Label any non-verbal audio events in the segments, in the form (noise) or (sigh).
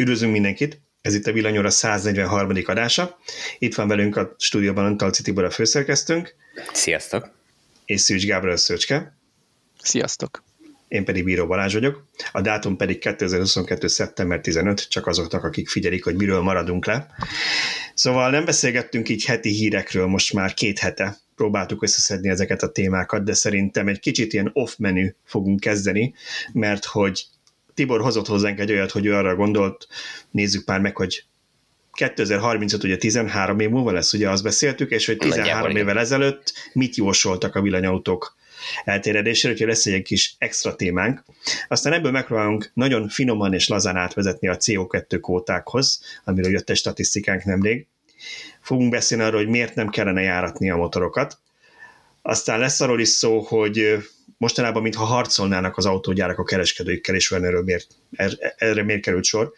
Üdvözlünk mindenkit! Ez itt a Villanyóra 143. adása. Itt van velünk a stúdióban Antalci Tibor a főszerkesztőnk. Sziasztok! És Szűcs Gábor a Szöcske. Sziasztok! Én pedig Bíró Balázs vagyok. A dátum pedig 2022. szeptember 15, csak azoknak, akik figyelik, hogy miről maradunk le. Szóval nem beszélgettünk így heti hírekről most már két hete. Próbáltuk összeszedni ezeket a témákat, de szerintem egy kicsit ilyen off menü fogunk kezdeni, mert hogy Tibor hozott hozzánk egy olyat, hogy ő arra gondolt, nézzük már meg, hogy 2035 ugye 13 év múlva lesz, ugye azt beszéltük, és hogy 13 évvel ezelőtt mit jósoltak a villanyautók eltéredésére, úgyhogy lesz egy kis extra témánk. Aztán ebből megpróbálunk nagyon finoman és lazán átvezetni a CO2 kótákhoz, amiről jött egy statisztikánk nemrég. Fogunk beszélni arról, hogy miért nem kellene járatni a motorokat. Aztán lesz arról is szó, hogy mostanában, mintha harcolnának az autógyárak a kereskedőikkel, és olyan erről miért, er, erre miért került sor.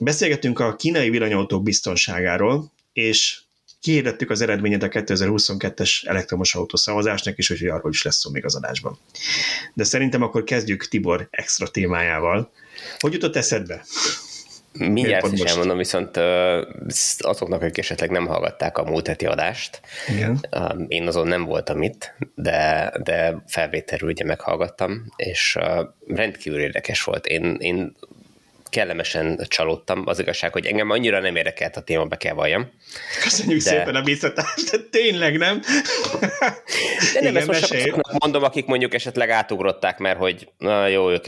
Beszélgettünk a kínai villanyautók biztonságáról, és kihirdettük az eredményet a 2022-es elektromos autó szavazásnak, és hogy arról is lesz szó még az adásban. De szerintem akkor kezdjük Tibor extra témájával. Hogy jutott eszedbe? Mindjárt is elmondom, viszont azoknak, akik esetleg nem hallgatták a múlt heti adást, Igen. én azon nem voltam itt, de, de felvételről ugye meghallgattam, és rendkívül érdekes volt. Én, én kellemesen csalódtam. Az igazság, hogy engem annyira nem érdekelt a téma, be kell valljam. Köszönjük de... szépen a biztatást, de tényleg nem. De nem, Igen, ezt most mondom, akik mondjuk esetleg átugrották, mert hogy na, jó, ők,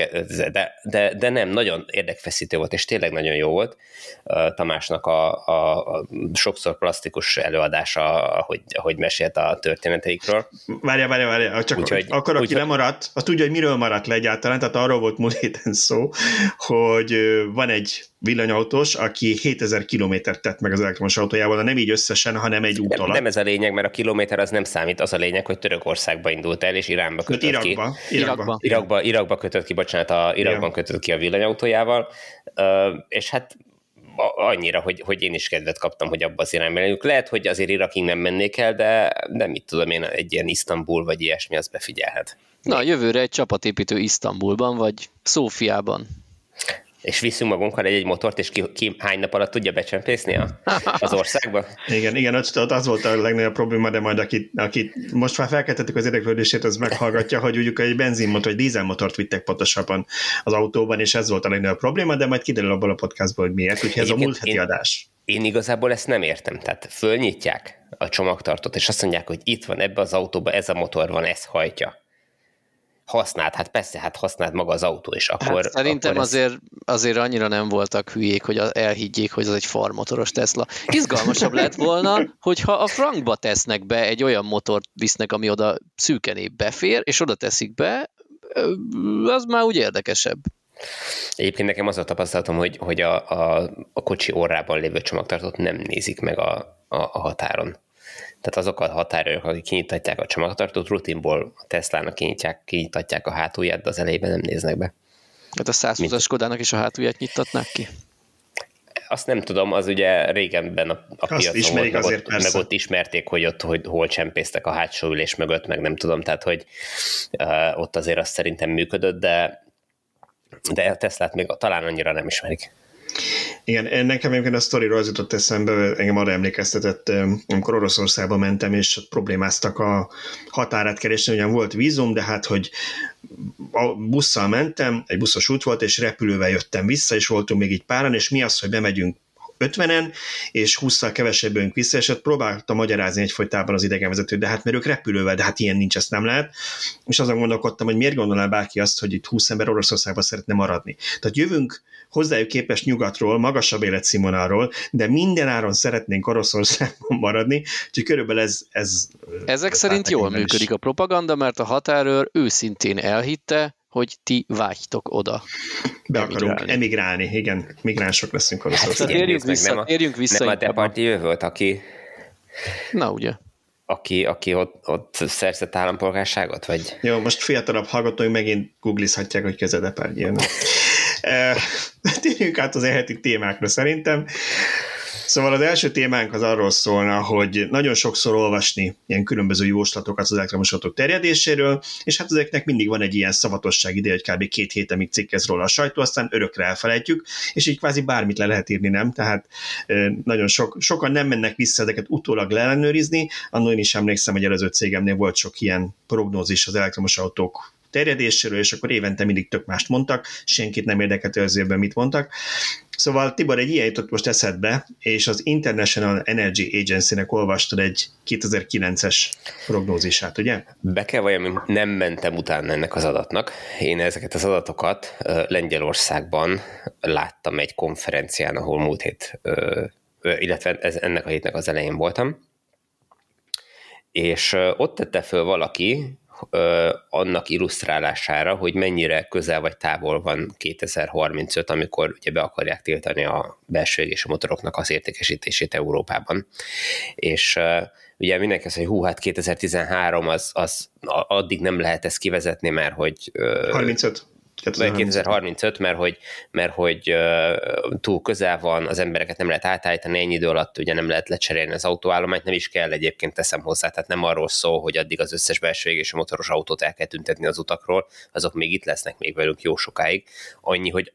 de, de, de nem, nagyon érdekfeszítő volt, és tényleg nagyon jó volt Tamásnak a, a, a sokszor plastikus előadása, ahogy, ahogy mesélt a történeteikről. Várja, várja, várja, csak úgy, akkor aki úgy, lemaradt, az tudja, hogy miről maradt le egyáltalán, tehát arról volt múlt héten szó, hogy van egy villanyautós, aki 7000 kilométert tett meg az elektromos autójával, de nem így összesen, hanem egy út alatt. Nem, ez a lényeg, mert a kilométer az nem számít, az a lényeg, hogy Törökországba indult el, és Iránba kötött Irakba, ki. Irakba. Irakba, Irakba kötött ki, bocsánat, a Irakban Igen. kötött ki a villanyautójával, és hát annyira, hogy, hogy én is kedvet kaptam, hogy abba az irányba legyünk. Lehet, hogy azért Irakig nem mennék el, de nem mit tudom én, egy ilyen Isztambul vagy ilyesmi, az befigyelhet. Na, jövőre egy csapatépítő Isztambulban, vagy Szófiában és viszünk magunkkal egy-egy motort, és ki, ki hány nap alatt tudja becsempészni a, az országba? (laughs) Igen, igen, az, az volt a legnagyobb probléma, de majd aki, aki most már felkeltettük az érdeklődését, az meghallgatja, hogy úgy egy benzinmotor, vagy dízelmotort vittek pontosabban az autóban, és ez volt a legnagyobb probléma, de majd kiderül abból a podcastból, hogy miért, úgyhogy ez a múlt heti én, adás. Én igazából ezt nem értem, tehát fölnyitják a csomagtartót, és azt mondják, hogy itt van ebbe az autóba, ez a motor van, ez hajtja használt, hát persze, hát használt maga az autó, és hát akkor... Hát szerintem akkor ez... azért, azért annyira nem voltak hülyék, hogy elhiggyék, hogy ez egy farmotoros Tesla. Izgalmasabb lett volna, hogyha a frankba tesznek be egy olyan motort visznek, ami oda szűkené befér, és oda teszik be, az már úgy érdekesebb. Egyébként nekem az a tapasztalatom, hogy, hogy a, a, a kocsi orrában lévő csomagtartót nem nézik meg a, a, a határon. Tehát azok a határőrök, akik kinyitatják a csomagtartót, rutinból a Tesla-nak kinyitják, kinyitatják a hátulját, de az elejében nem néznek be. Hát a 120-as Skodának is a hátulját nyittatnák ki? Azt nem tudom, az ugye régenben a, a piacon volt, meg ott, meg ott ismerték, hogy ott hogy hol csempésztek a hátsó ülés mögött, meg nem tudom, tehát hogy uh, ott azért azt szerintem működött, de, de a Teslát még talán annyira nem ismerik. Igen, nekem egyébként a sztoriról az jutott eszembe, engem arra emlékeztetett, amikor Oroszországba mentem, és problémáztak a határát keresni, ugyan volt vízum, de hát, hogy a busszal mentem, egy buszos út volt, és repülővel jöttem vissza, és voltunk még így páran, és mi az, hogy bemegyünk 50-en, és 20-szal kevesebb önk vissza, és ott próbálta magyarázni egyfolytában az idegenvezető, de hát mert ők repülővel, de hát ilyen nincs, ezt nem lehet. És azon gondolkodtam, hogy miért gondolná bárki azt, hogy itt 20 ember Oroszországban szeretne maradni. Tehát jövünk hozzájuk képes nyugatról, magasabb életszínvonalról, de minden áron szeretnénk Oroszországban maradni, úgyhogy körülbelül ez... ez Ezek szerint jól működik a propaganda, mert a határőr őszintén elhitte, hogy ti vágytok oda. Be akarunk emigrálni, igen, migránsok leszünk Oroszországban. Hát, térjünk vissza, nem térjünk vissza. Nem a Depardieu volt, aki... Na ugye. Aki, aki ott, ott szerzett állampolgárságot, vagy? Jó, most fiatalabb hallgatóink megint googlizhatják, hogy keze Depardieu. (laughs) (laughs) Térjünk át az eheti témákra szerintem. Szóval az első témánk az arról szólna, hogy nagyon sokszor olvasni ilyen különböző jóslatokat az elektromos autók terjedéséről, és hát ezeknek mindig van egy ilyen szavatosság ide, hogy kb. két hét, amíg cikkez róla a sajtó, aztán örökre elfelejtjük, és így kvázi bármit le lehet írni, nem? Tehát nagyon sok, sokan nem mennek vissza ezeket utólag leellenőrizni, annól én is emlékszem, hogy előző cégemnél volt sok ilyen prognózis az elektromos autók terjedéséről, és akkor évente mindig tök mást mondtak, senkit nem érdekelt az mit mondtak. Szóval Tibor, egy ilyen jutott most eszedbe, és az International Energy Agency-nek olvastad egy 2009-es prognózisát, ugye? Be kell valljam, nem mentem utána ennek az adatnak. Én ezeket az adatokat Lengyelországban láttam egy konferencián, ahol múlt hét, illetve ez, ennek a hétnek az elején voltam, és ott tette föl valaki, annak illusztrálására, hogy mennyire közel vagy távol van 2035, amikor ugye be akarják tiltani a belső égési motoroknak az értékesítését Európában. És ugye mindenki azt, hogy hú, hát 2013 az, az addig nem lehet ezt kivezetni, mert hogy... 35. 2035, mert hogy, mert hogy túl közel van, az embereket nem lehet átállítani, ennyi idő alatt ugye nem lehet lecserélni az autóállományt, nem is kell egyébként teszem hozzá, tehát nem arról szól, hogy addig az összes belső és a motoros autót el kell tüntetni az utakról, azok még itt lesznek még velünk jó sokáig. Annyi, hogy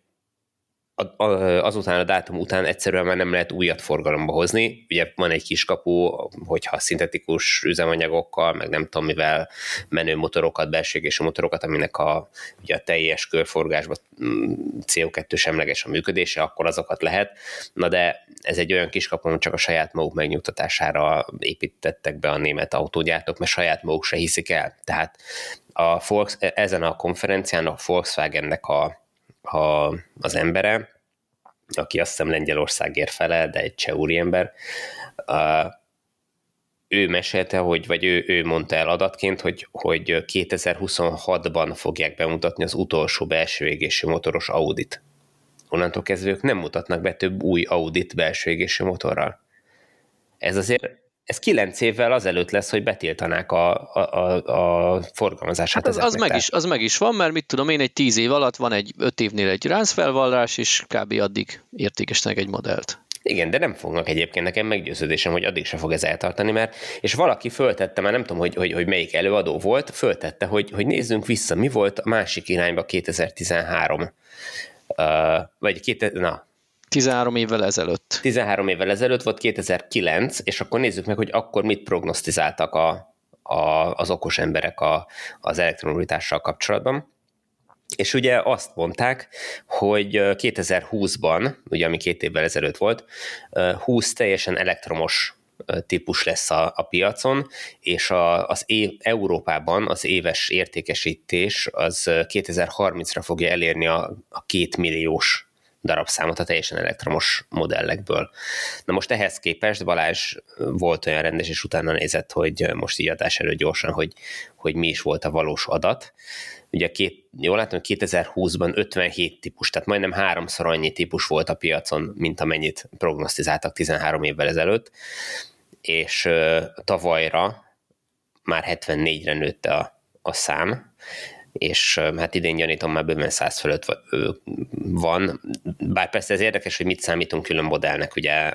azután a dátum után egyszerűen már nem lehet újat forgalomba hozni. Ugye van egy kis kapu, hogyha szintetikus üzemanyagokkal, meg nem tudom mivel menő motorokat, belségésű motorokat, aminek a, ugye a teljes körforgásban mm, CO2 semleges a működése, akkor azokat lehet. Na de ez egy olyan kis kapu, csak a saját maguk megnyugtatására építettek be a német autógyártók, mert saját maguk se hiszik el. Tehát a Volks, ezen a konferencián a Volkswagennek a ha az embere, aki azt hiszem Lengyelországért fele, de egy cseh úriember, ő mesélte, hogy, vagy ő, ő mondta el adatként, hogy, hogy 2026-ban fogják bemutatni az utolsó belső égésű motoros Audit. Onnantól kezdve ők nem mutatnak be több új Audit belső égésű motorral. Ez azért ez kilenc évvel azelőtt lesz, hogy betiltanák a, a, a, a forgalmazását. Hát az, az, meg is, az meg is van, mert mit tudom én, egy tíz év alatt van egy öt évnél egy ráncfelvallás, és kb. addig értékesnek egy modellt. Igen, de nem fognak egyébként nekem meggyőződésem, hogy addig se fog ez eltartani, mert és valaki föltette, már nem tudom, hogy, hogy, hogy melyik előadó volt, föltette, hogy, hogy nézzünk vissza, mi volt a másik irányba 2013. Uh, vagy két, na, 13 évvel ezelőtt. 13 évvel ezelőtt volt 2009, és akkor nézzük meg, hogy akkor mit prognosztizáltak a, a, az okos emberek a, az elektromobilitással kapcsolatban. És ugye azt mondták, hogy 2020-ban, ugye ami két évvel ezelőtt volt, 20 teljesen elektromos típus lesz a, a piacon, és a, az év, Európában az éves értékesítés az 2030-ra fogja elérni a, a két milliós darabszámot a teljesen elektromos modellekből. Na most ehhez képest Balázs volt olyan rendes, és utána nézett, hogy most így adás előtt gyorsan, hogy, hogy mi is volt a valós adat. Ugye két, jól látom, 2020-ban 57 típus, tehát majdnem háromszor annyi típus volt a piacon, mint amennyit prognosztizáltak 13 évvel ezelőtt, és tavalyra már 74-re nőtte a, a szám, és hát idén gyanítom már bőven 100 fölött van, bár persze ez érdekes, hogy mit számítunk külön modellnek, ugye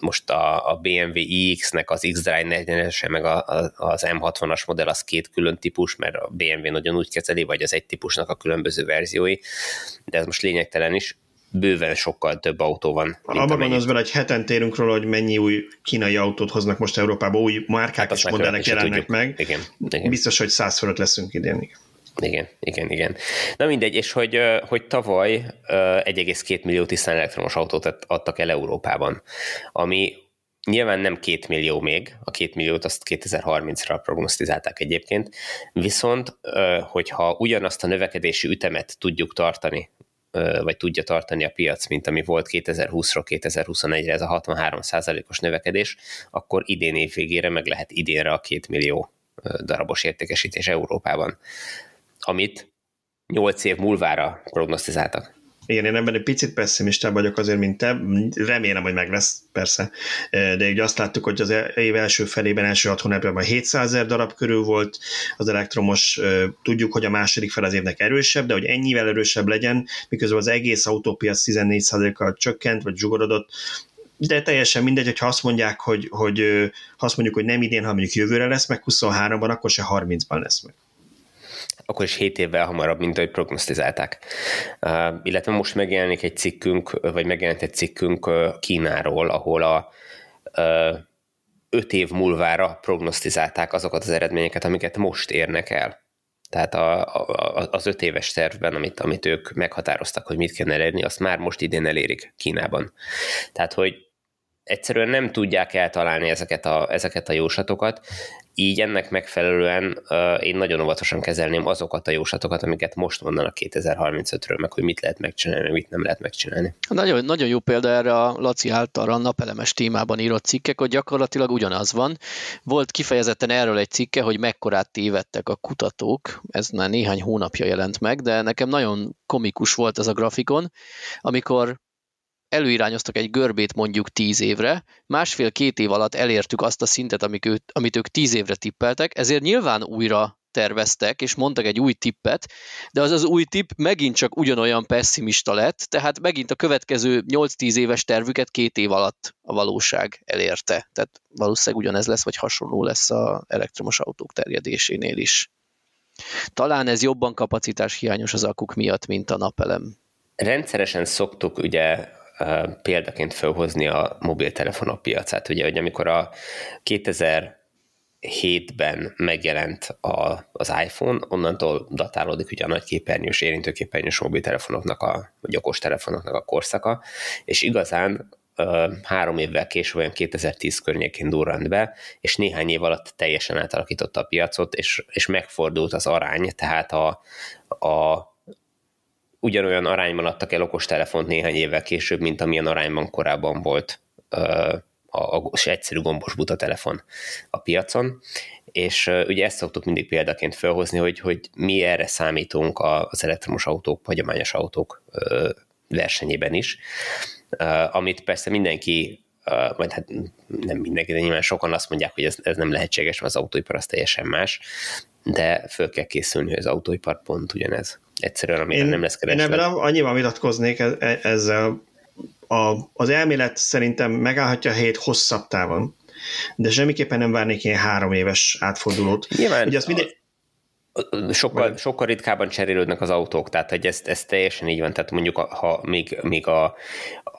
most a, a BMW iX-nek az X-Drive 40-ese, meg a, a, az M60-as modell az két külön típus, mert a BMW nagyon úgy kezeli, vagy az egy típusnak a különböző verziói, de ez most lényegtelen is, bőven sokkal több autó van. Abban van az egy heten térünk róla, hogy mennyi új kínai autót hoznak most Európába, új márkák hát és modellek jelennek meg. Igen, igen. Biztos, hogy száz fölött leszünk idén. Igen, igen, igen. Na mindegy, és hogy, hogy tavaly 1,2 millió tisztán elektromos autót adtak el Európában, ami nyilván nem két millió még, a két milliót azt 2030-ra prognosztizálták egyébként, viszont hogyha ugyanazt a növekedési ütemet tudjuk tartani, vagy tudja tartani a piac, mint ami volt 2020-ról 2021-re, ez a 63 os növekedés, akkor idén év végére meg lehet idénre a két millió darabos értékesítés Európában amit 8 év múlvára prognosztizáltak. Igen, én ebben egy picit pessimistább vagyok azért, mint te. Remélem, hogy meg lesz, persze. De így azt láttuk, hogy az év első felében, első hat hónapjában 700 ezer darab körül volt az elektromos. Tudjuk, hogy a második fel az évnek erősebb, de hogy ennyivel erősebb legyen, miközben az egész autópiac 14%-kal csökkent, vagy zsugorodott, de teljesen mindegy, hogyha azt mondják, hogy, hogy ha azt mondjuk, hogy nem idén, ha mondjuk jövőre lesz meg 23-ban, akkor se 30-ban lesz meg akkor is 7 évvel hamarabb, mint ahogy prognosztizálták. Uh, illetve most megjelenik egy cikkünk, vagy megjelent egy cikkünk Kínáról, ahol a uh, 5 év múlvára prognosztizálták azokat az eredményeket, amiket most érnek el. Tehát a, a, az öt éves tervben, amit, amit ők meghatároztak, hogy mit kell elérni, azt már most idén elérik Kínában. Tehát, hogy egyszerűen nem tudják eltalálni ezeket a, ezeket a jóslatokat, így ennek megfelelően én nagyon óvatosan kezelném azokat a jóslatokat, amiket most mondanak 2035-ről, meg hogy mit lehet megcsinálni, mit nem lehet megcsinálni. Nagyon, nagyon jó példa erre a Laci által a napelemes témában írott cikkek, hogy gyakorlatilag ugyanaz van. Volt kifejezetten erről egy cikke, hogy mekkorát tévedtek a kutatók, ez már néhány hónapja jelent meg, de nekem nagyon komikus volt ez a grafikon, amikor előirányoztak egy görbét mondjuk tíz évre, másfél-két év alatt elértük azt a szintet, amik ő, amit ők tíz évre tippeltek, ezért nyilván újra terveztek, és mondtak egy új tippet, de az az új tipp megint csak ugyanolyan pessimista lett, tehát megint a következő 8-10 éves tervüket két év alatt a valóság elérte. Tehát valószínűleg ugyanez lesz, vagy hasonló lesz az elektromos autók terjedésénél is. Talán ez jobban kapacitás hiányos az akuk miatt, mint a napelem. Rendszeresen szoktuk ugye példaként felhozni a mobiltelefonok piacát. Ugye, hogy amikor a 2007-ben megjelent a, az iPhone, onnantól datálódik ugye a nagy képernyős, érintőképernyős mobiltelefonoknak, a, vagy okostelefonoknak a korszaka, és igazán három évvel később, olyan 2010 környékén durrant be, és néhány év alatt teljesen átalakította a piacot, és, és megfordult az arány, tehát a, a ugyanolyan arányban adtak el okostelefont néhány évvel később, mint amilyen arányban korábban volt a, a egyszerű gombos buta telefon a piacon, és ugye ezt szoktuk mindig példaként felhozni, hogy, hogy mi erre számítunk az elektromos autók, hagyományos autók versenyében is, amit persze mindenki vagy hát nem mindenki, de nyilván sokan azt mondják, hogy ez, ez nem lehetséges, mert az autóipar az teljesen más, de föl kell készülni, hogy az autóipar pont ugyanez. Egyszerűen, amire nem lesz kereslet. Én ebben annyival vitatkoznék e- e- ezzel. A, az elmélet szerintem megállhatja a helyét hosszabb távon, de semmiképpen nem várnék ilyen három éves átfordulót. Nyilván Ugye azt minden, sokkal, sokkal ritkábban cserélődnek az autók, tehát hogy ez, ez teljesen így van, tehát mondjuk ha még, még a,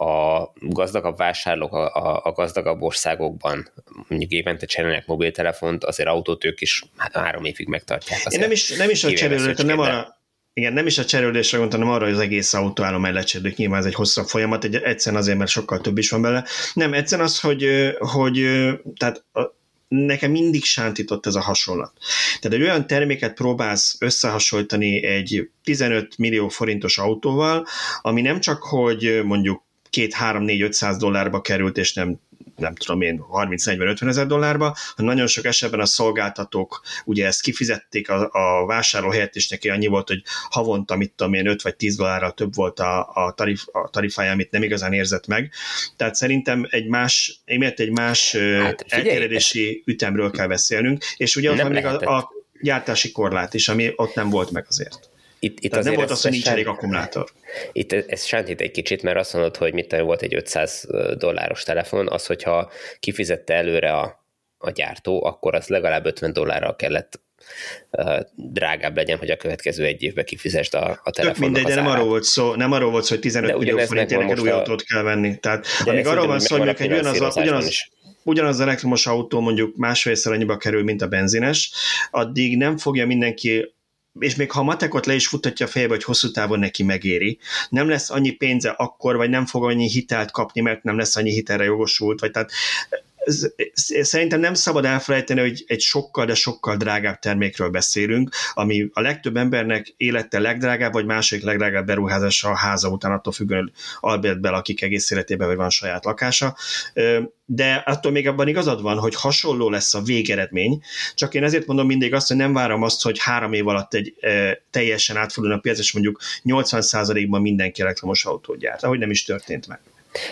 a gazdagabb vásárlók a, a, a gazdagabb országokban mondjuk évente cserélnek mobiltelefont, azért autót ők is hát három évig megtartják. Én nem is, nem is a cserélőt, nem arra, igen, nem is a cserélésre gondoltam, hanem arra, hogy az egész autóállom lecserélődik. Nyilván ez egy hosszabb folyamat, egy, egyszerűen azért, mert sokkal több is van bele. Nem, egyszerűen az, hogy, hogy tehát nekem mindig sántított ez a hasonlat. Tehát egy olyan terméket próbálsz összehasonlítani egy 15 millió forintos autóval, ami nem csak, hogy mondjuk 2-3-4-500 dollárba került, és nem nem tudom én, 30-40-50 ezer dollárba, hanem nagyon sok esetben a szolgáltatók ugye ezt kifizették a, a vásárló helyett, és neki annyi volt, hogy havonta, mit tudom én, 5 vagy 10 dollárra több volt a, a, tarif, a tarifája, amit nem igazán érzett meg. Tehát szerintem egy más, émért egy más hát, elterjedési ütemről kell beszélnünk, és ugye ott van még a, a gyártási korlát is, ami ott nem volt meg azért. Itt, itt Tehát nem volt az, hogy nincs elég akkumulátor. Itt ez sántít egy kicsit, mert azt mondod, hogy mit volt egy 500 dolláros telefon, az, hogyha kifizette előre a, a gyártó, akkor az legalább 50 dollárral kellett uh, drágább legyen, hogy a következő egy évben kifizest a, a telefonnak mindegy, de nem arról volt szó, nem arról volt szó, hogy 15 millió forintért neked új autót kell venni. Tehát amíg arról van szó, hogy egy ugyanaz, ugyanaz, ugyanaz az elektromos autó mondjuk másfélszer annyiba kerül, mint a benzines, addig nem fogja mindenki és még ha a matekot le is futatja a fejbe, hogy hosszú távon neki megéri, nem lesz annyi pénze akkor, vagy nem fog annyi hitelt kapni, mert nem lesz annyi hitelre jogosult, vagy tehát szerintem nem szabad elfelejteni, hogy egy sokkal, de sokkal drágább termékről beszélünk, ami a legtöbb embernek élete legdrágább, vagy második legdrágább beruházása a háza után, attól függően Albert akik egész életében, vagy van saját lakása. De attól még abban igazad van, hogy hasonló lesz a végeredmény, csak én ezért mondom mindig azt, hogy nem várom azt, hogy három év alatt egy teljesen átfordulna a piac, és mondjuk 80%-ban mindenki elektromos autót gyárt, ahogy nem is történt meg.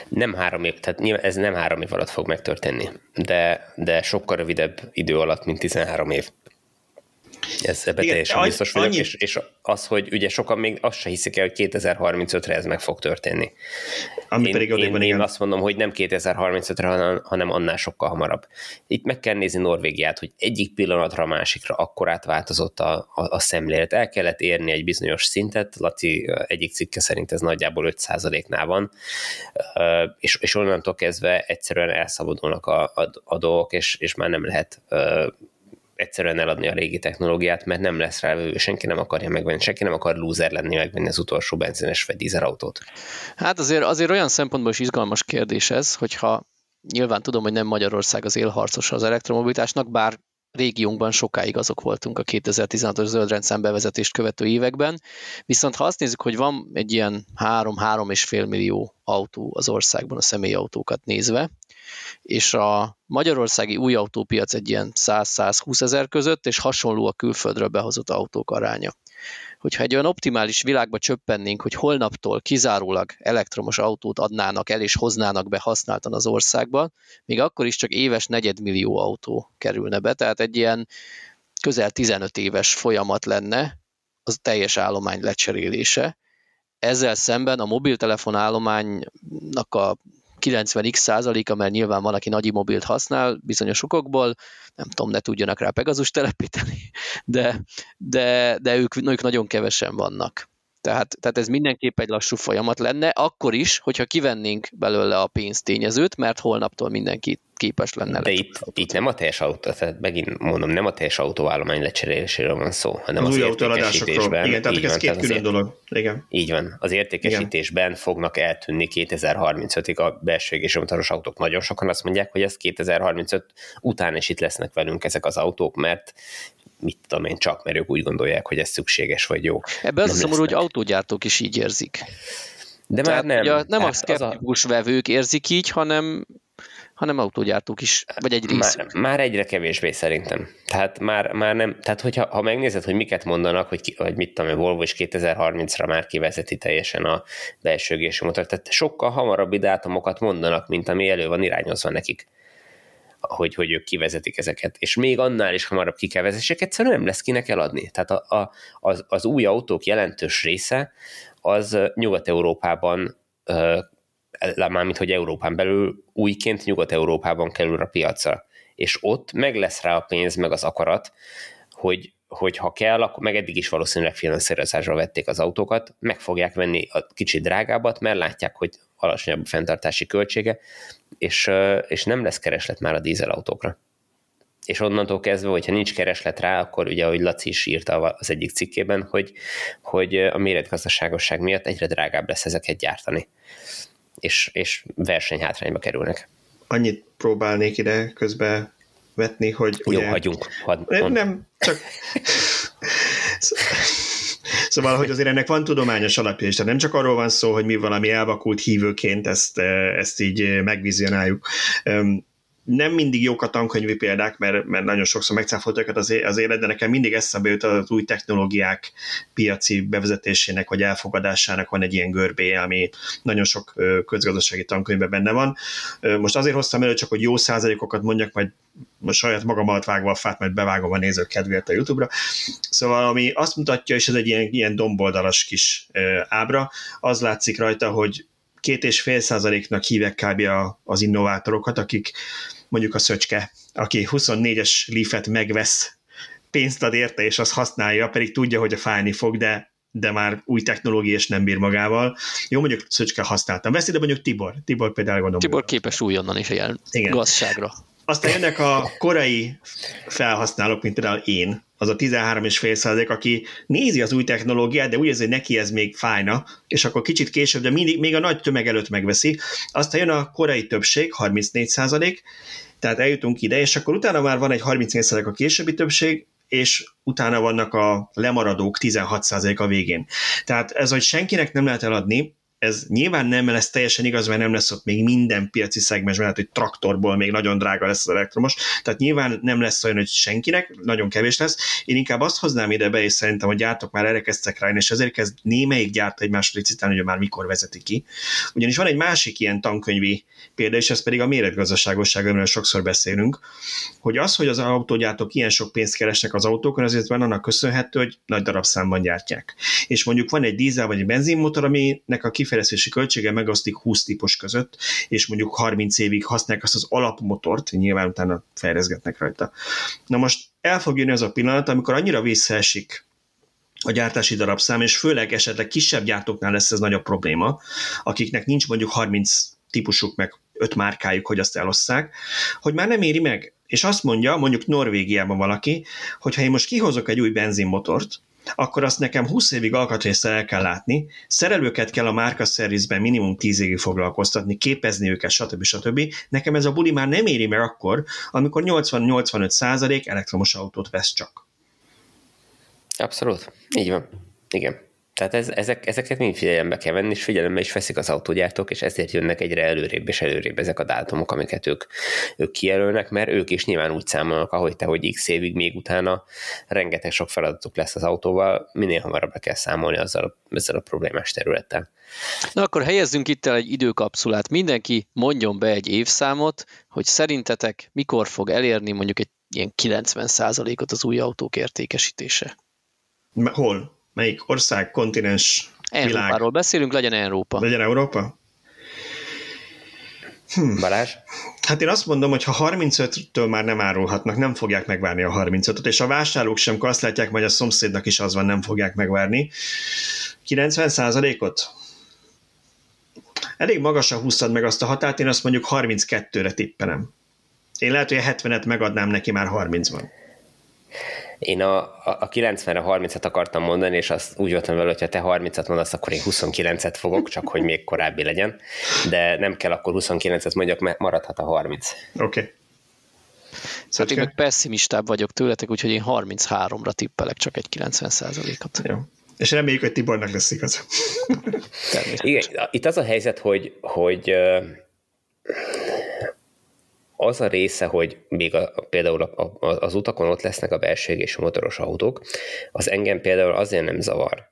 Nem három év, tehát ez nem három év alatt fog megtörténni, de, de sokkal rövidebb idő alatt, mint 13 év. Ez ebbe Igen, teljesen biztos vagyok, annyi... és, és az, hogy ugye sokan még azt se hiszik el, hogy 2035-re ez meg fog történni. Ami én, pedig én, én azt mondom, hogy nem 2035-re, hanem, hanem annál sokkal hamarabb. Itt meg kell nézni Norvégiát, hogy egyik pillanatra a másikra akkor átváltozott a, a, a szemlélet. El kellett érni egy bizonyos szintet, Laci egyik cikke szerint ez nagyjából 5%-nál van, és, és onnantól kezdve egyszerűen elszabadulnak a, a, a dolgok, és, és már nem lehet egyszerűen eladni a régi technológiát, mert nem lesz rá vevő, senki nem akarja megvenni, senki nem akar loser lenni, megvenni az utolsó benzines vagy autót. Hát azért, azért olyan szempontból is izgalmas kérdés ez, hogyha nyilván tudom, hogy nem Magyarország az élharcos az elektromobilitásnak, bár régiónkban sokáig azok voltunk a 2016-os zöldrendszám bevezetést követő években, viszont ha azt nézzük, hogy van egy ilyen 3-3,5 millió autó az országban a személyautókat nézve, és a magyarországi új autópiac egy ilyen 100-120 ezer között, és hasonló a külföldről behozott autók aránya. Hogyha egy olyan optimális világba csöppennénk, hogy holnaptól kizárólag elektromos autót adnának el és hoznának be használtan az országba, még akkor is csak éves negyedmillió autó kerülne be, tehát egy ilyen közel 15 éves folyamat lenne az teljes állomány lecserélése. Ezzel szemben a mobiltelefon állománynak a 90x százaléka, mert nyilván van, aki nagy mobilt használ bizonyos okokból, nem tudom, ne tudjanak rá Pegasus telepíteni, de, de, de ők, ők nagyon kevesen vannak. Tehát, tehát ez mindenképp egy lassú folyamat lenne, akkor is, hogyha kivennénk belőle a pénztényezőt, mert holnaptól mindenki képes lenne. De itt, itt nem a teljes autó, tehát megint mondom, nem a teljes autóállomány lecseréléséről van szó, hanem az, az értékesítésben. Igen, tehát ez két külön dolog. Igen. Így van. Az értékesítésben Igen. fognak eltűnni 2035-ig a belső égési motoros autók. Nagyon sokan azt mondják, hogy ez 2035 után is itt lesznek velünk ezek az autók, mert mit tudom én, csak mert ők úgy gondolják, hogy ez szükséges vagy jó. Ebben az a szomorú, hogy autógyártók is így érzik. De Tehát már nem. Ugye nem hát a szkeptikus a... vevők érzik így, hanem hanem autógyártók is, vagy egy rész. Már, már egyre kevésbé szerintem. Tehát már, már nem, tehát hogyha ha megnézed, hogy miket mondanak, hogy, ki, hogy mit tudom, Volvo is 2030-ra már kivezeti teljesen a belső motort, tehát sokkal hamarabbi dátumokat mondanak, mint ami elő van irányozva nekik hogy, hogy ők kivezetik ezeket, és még annál is hamarabb ki kell vezetni, és egyszerűen nem lesz kinek eladni. Tehát a, a, az, az új autók jelentős része az Nyugat-Európában mármint hogy Európán belül újként Nyugat-Európában kerül a piacra. És ott meg lesz rá a pénz, meg az akarat, hogy, hogy ha kell, akkor meg eddig is valószínűleg finanszírozásra vették az autókat, meg fogják venni a kicsit drágábbat, mert látják, hogy alacsonyabb a fenntartási költsége, és, és nem lesz kereslet már a dízelautókra. És onnantól kezdve, hogyha nincs kereslet rá, akkor ugye, ahogy Laci is írta az egyik cikkében, hogy, hogy a méretgazdaságosság miatt egyre drágább lesz ezeket gyártani. És, és versenyhátrányba kerülnek. Annyit próbálnék ide közbe vetni, hogy... Jó, ugye, hagyjunk. Hadd, nem, csak Szóval, hogy azért ennek van tudományos alapja is, tehát nem csak arról van szó, hogy mi valami elvakult hívőként ezt, eh, ezt így eh, megvizionáljuk nem mindig jók a tankönyvi példák, mert, mert nagyon sokszor megcáfoltak őket az, az élet, de nekem mindig eszembe jut az új technológiák piaci bevezetésének vagy elfogadásának van egy ilyen görbéje, ami nagyon sok közgazdasági tankönyvben benne van. Most azért hoztam elő csak, hogy jó százalékokat mondjak, majd most saját magam alatt vágva a fát, majd bevágom a nézők kedvéért a YouTube-ra. Szóval ami azt mutatja, és ez egy ilyen, ilyen domboldalas kis ábra, az látszik rajta, hogy két és fél százaléknak hívek kb. az innovátorokat, akik mondjuk a szöcske, aki 24-es leafet megvesz, pénzt ad érte, és azt használja, pedig tudja, hogy a fájni fog, de de már új technológia és nem bír magával. Jó, mondjuk Szöcske használtam. Veszi, de mondjuk Tibor. Tibor például gondolom. Tibor képes újonnan is ilyen Igen. gazságra. Aztán jönnek a korai felhasználók, mint például én, az a 13,5 százalék, aki nézi az új technológiát, de úgy érzi, hogy neki ez még fájna, és akkor kicsit később, de mindig, még a nagy tömeg előtt megveszi. Aztán jön a korai többség, 34 százalék, tehát eljutunk ide, és akkor utána már van egy 34% a későbbi többség, és utána vannak a lemaradók 16% a végén. Tehát ez, hogy senkinek nem lehet eladni, ez nyilván nem lesz teljesen igaz, mert nem lesz ott még minden piaci szegmensben, hát hogy traktorból még nagyon drága lesz az elektromos, tehát nyilván nem lesz olyan, hogy senkinek, nagyon kevés lesz. Én inkább azt hoznám ide be, és szerintem a gyártók már erre kezdtek rá, és ezért kezd némelyik gyártó egymást licitálni, hogy már mikor vezeti ki. Ugyanis van egy másik ilyen tankönyvi példa, és ez pedig a méretgazdaságosság, amiről sokszor beszélünk, hogy az, hogy az autógyártók ilyen sok pénzt keresnek az autókon, azért van annak köszönhető, hogy nagy darabszámban gyártják. És mondjuk van egy dízel vagy egy benzinmotor, aminek a kifejlesztési költsége megosztik 20 típus között, és mondjuk 30 évig használják azt az alapmotort, nyilván utána fejleszgetnek rajta. Na most el fog jönni az a pillanat, amikor annyira visszaesik a gyártási darabszám, és főleg esetleg kisebb gyártóknál lesz ez nagyobb probléma, akiknek nincs mondjuk 30 típusuk, meg öt márkájuk, hogy azt elosszák, hogy már nem éri meg. És azt mondja, mondjuk Norvégiában valaki, hogy ha én most kihozok egy új benzinmotort, akkor azt nekem 20 évig alkatrészsel el kell látni, szerelőket kell a márka szervizben minimum 10 évig foglalkoztatni, képezni őket, stb. stb. Nekem ez a buli már nem éri meg akkor, amikor 80-85 százalék elektromos autót vesz csak. Abszolút. Így van. Igen. Tehát ez, ezek, ezeket mind figyelembe kell venni, és figyelembe is veszik az autógyártók, és ezért jönnek egyre előrébb és előrébb ezek a dátumok, amiket ők, ők kijelölnek, mert ők is nyilván úgy számolnak, ahogy te, hogy x évig még utána rengeteg sok feladatuk lesz az autóval, minél hamarabb be kell számolni azzal, ezzel a problémás területtel. Na akkor helyezzünk itt el egy időkapszulát. Mindenki mondjon be egy évszámot, hogy szerintetek mikor fog elérni mondjuk egy ilyen 90%-ot az új autók értékesítése. Hol? Melyik ország, kontinens, Európáról világ? beszélünk, legyen Európa. Legyen Európa? Hm. Balázs? Hát én azt mondom, hogy ha 35-től már nem árulhatnak, nem fogják megvárni a 35-öt, és a vásárlók sem, akkor azt látják, hogy a szomszédnak is az van, nem fogják megvárni. 90 ot Elég magasra húztad meg azt a határt, én azt mondjuk 32-re tippelem. Én lehet, hogy a 70-et megadnám neki már 30-ban. Én a, a 90-re 30-at akartam mondani, és azt úgy voltam vele, hogy ha te 30-at mondasz, akkor én 29-et fogok, csak hogy még korábbi legyen, de nem kell akkor 29-et mondjak, mert maradhat a 30. Oké. Okay. Szóval én meg pessimistább vagyok tőletek, úgyhogy én 33-ra tippelek csak egy 90%-ot. Jó. És reméljük, hogy Tibornak lesz igaz. Igen, itt az a helyzet, hogy, hogy az a része, hogy még a, például a, a, az utakon ott lesznek a belség és a motoros autók, az engem például azért nem zavar.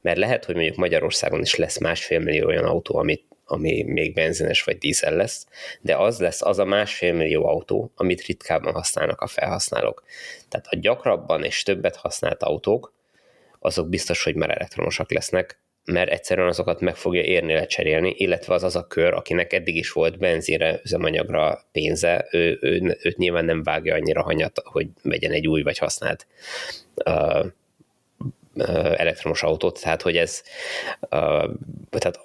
Mert lehet, hogy mondjuk Magyarországon is lesz másfél millió olyan autó, amit, ami még benzines vagy dízel lesz, de az lesz az a másfél millió autó, amit ritkábban használnak a felhasználók. Tehát a gyakrabban és többet használt autók, azok biztos, hogy már elektromosak lesznek, mert egyszerűen azokat meg fogja érni lecserélni, illetve az az a kör, akinek eddig is volt benzinre, üzemanyagra pénze, ő, ő, őt nyilván nem vágja annyira hanyat, hogy vegyen egy új vagy használt uh, elektromos autót, tehát hogy ez tehát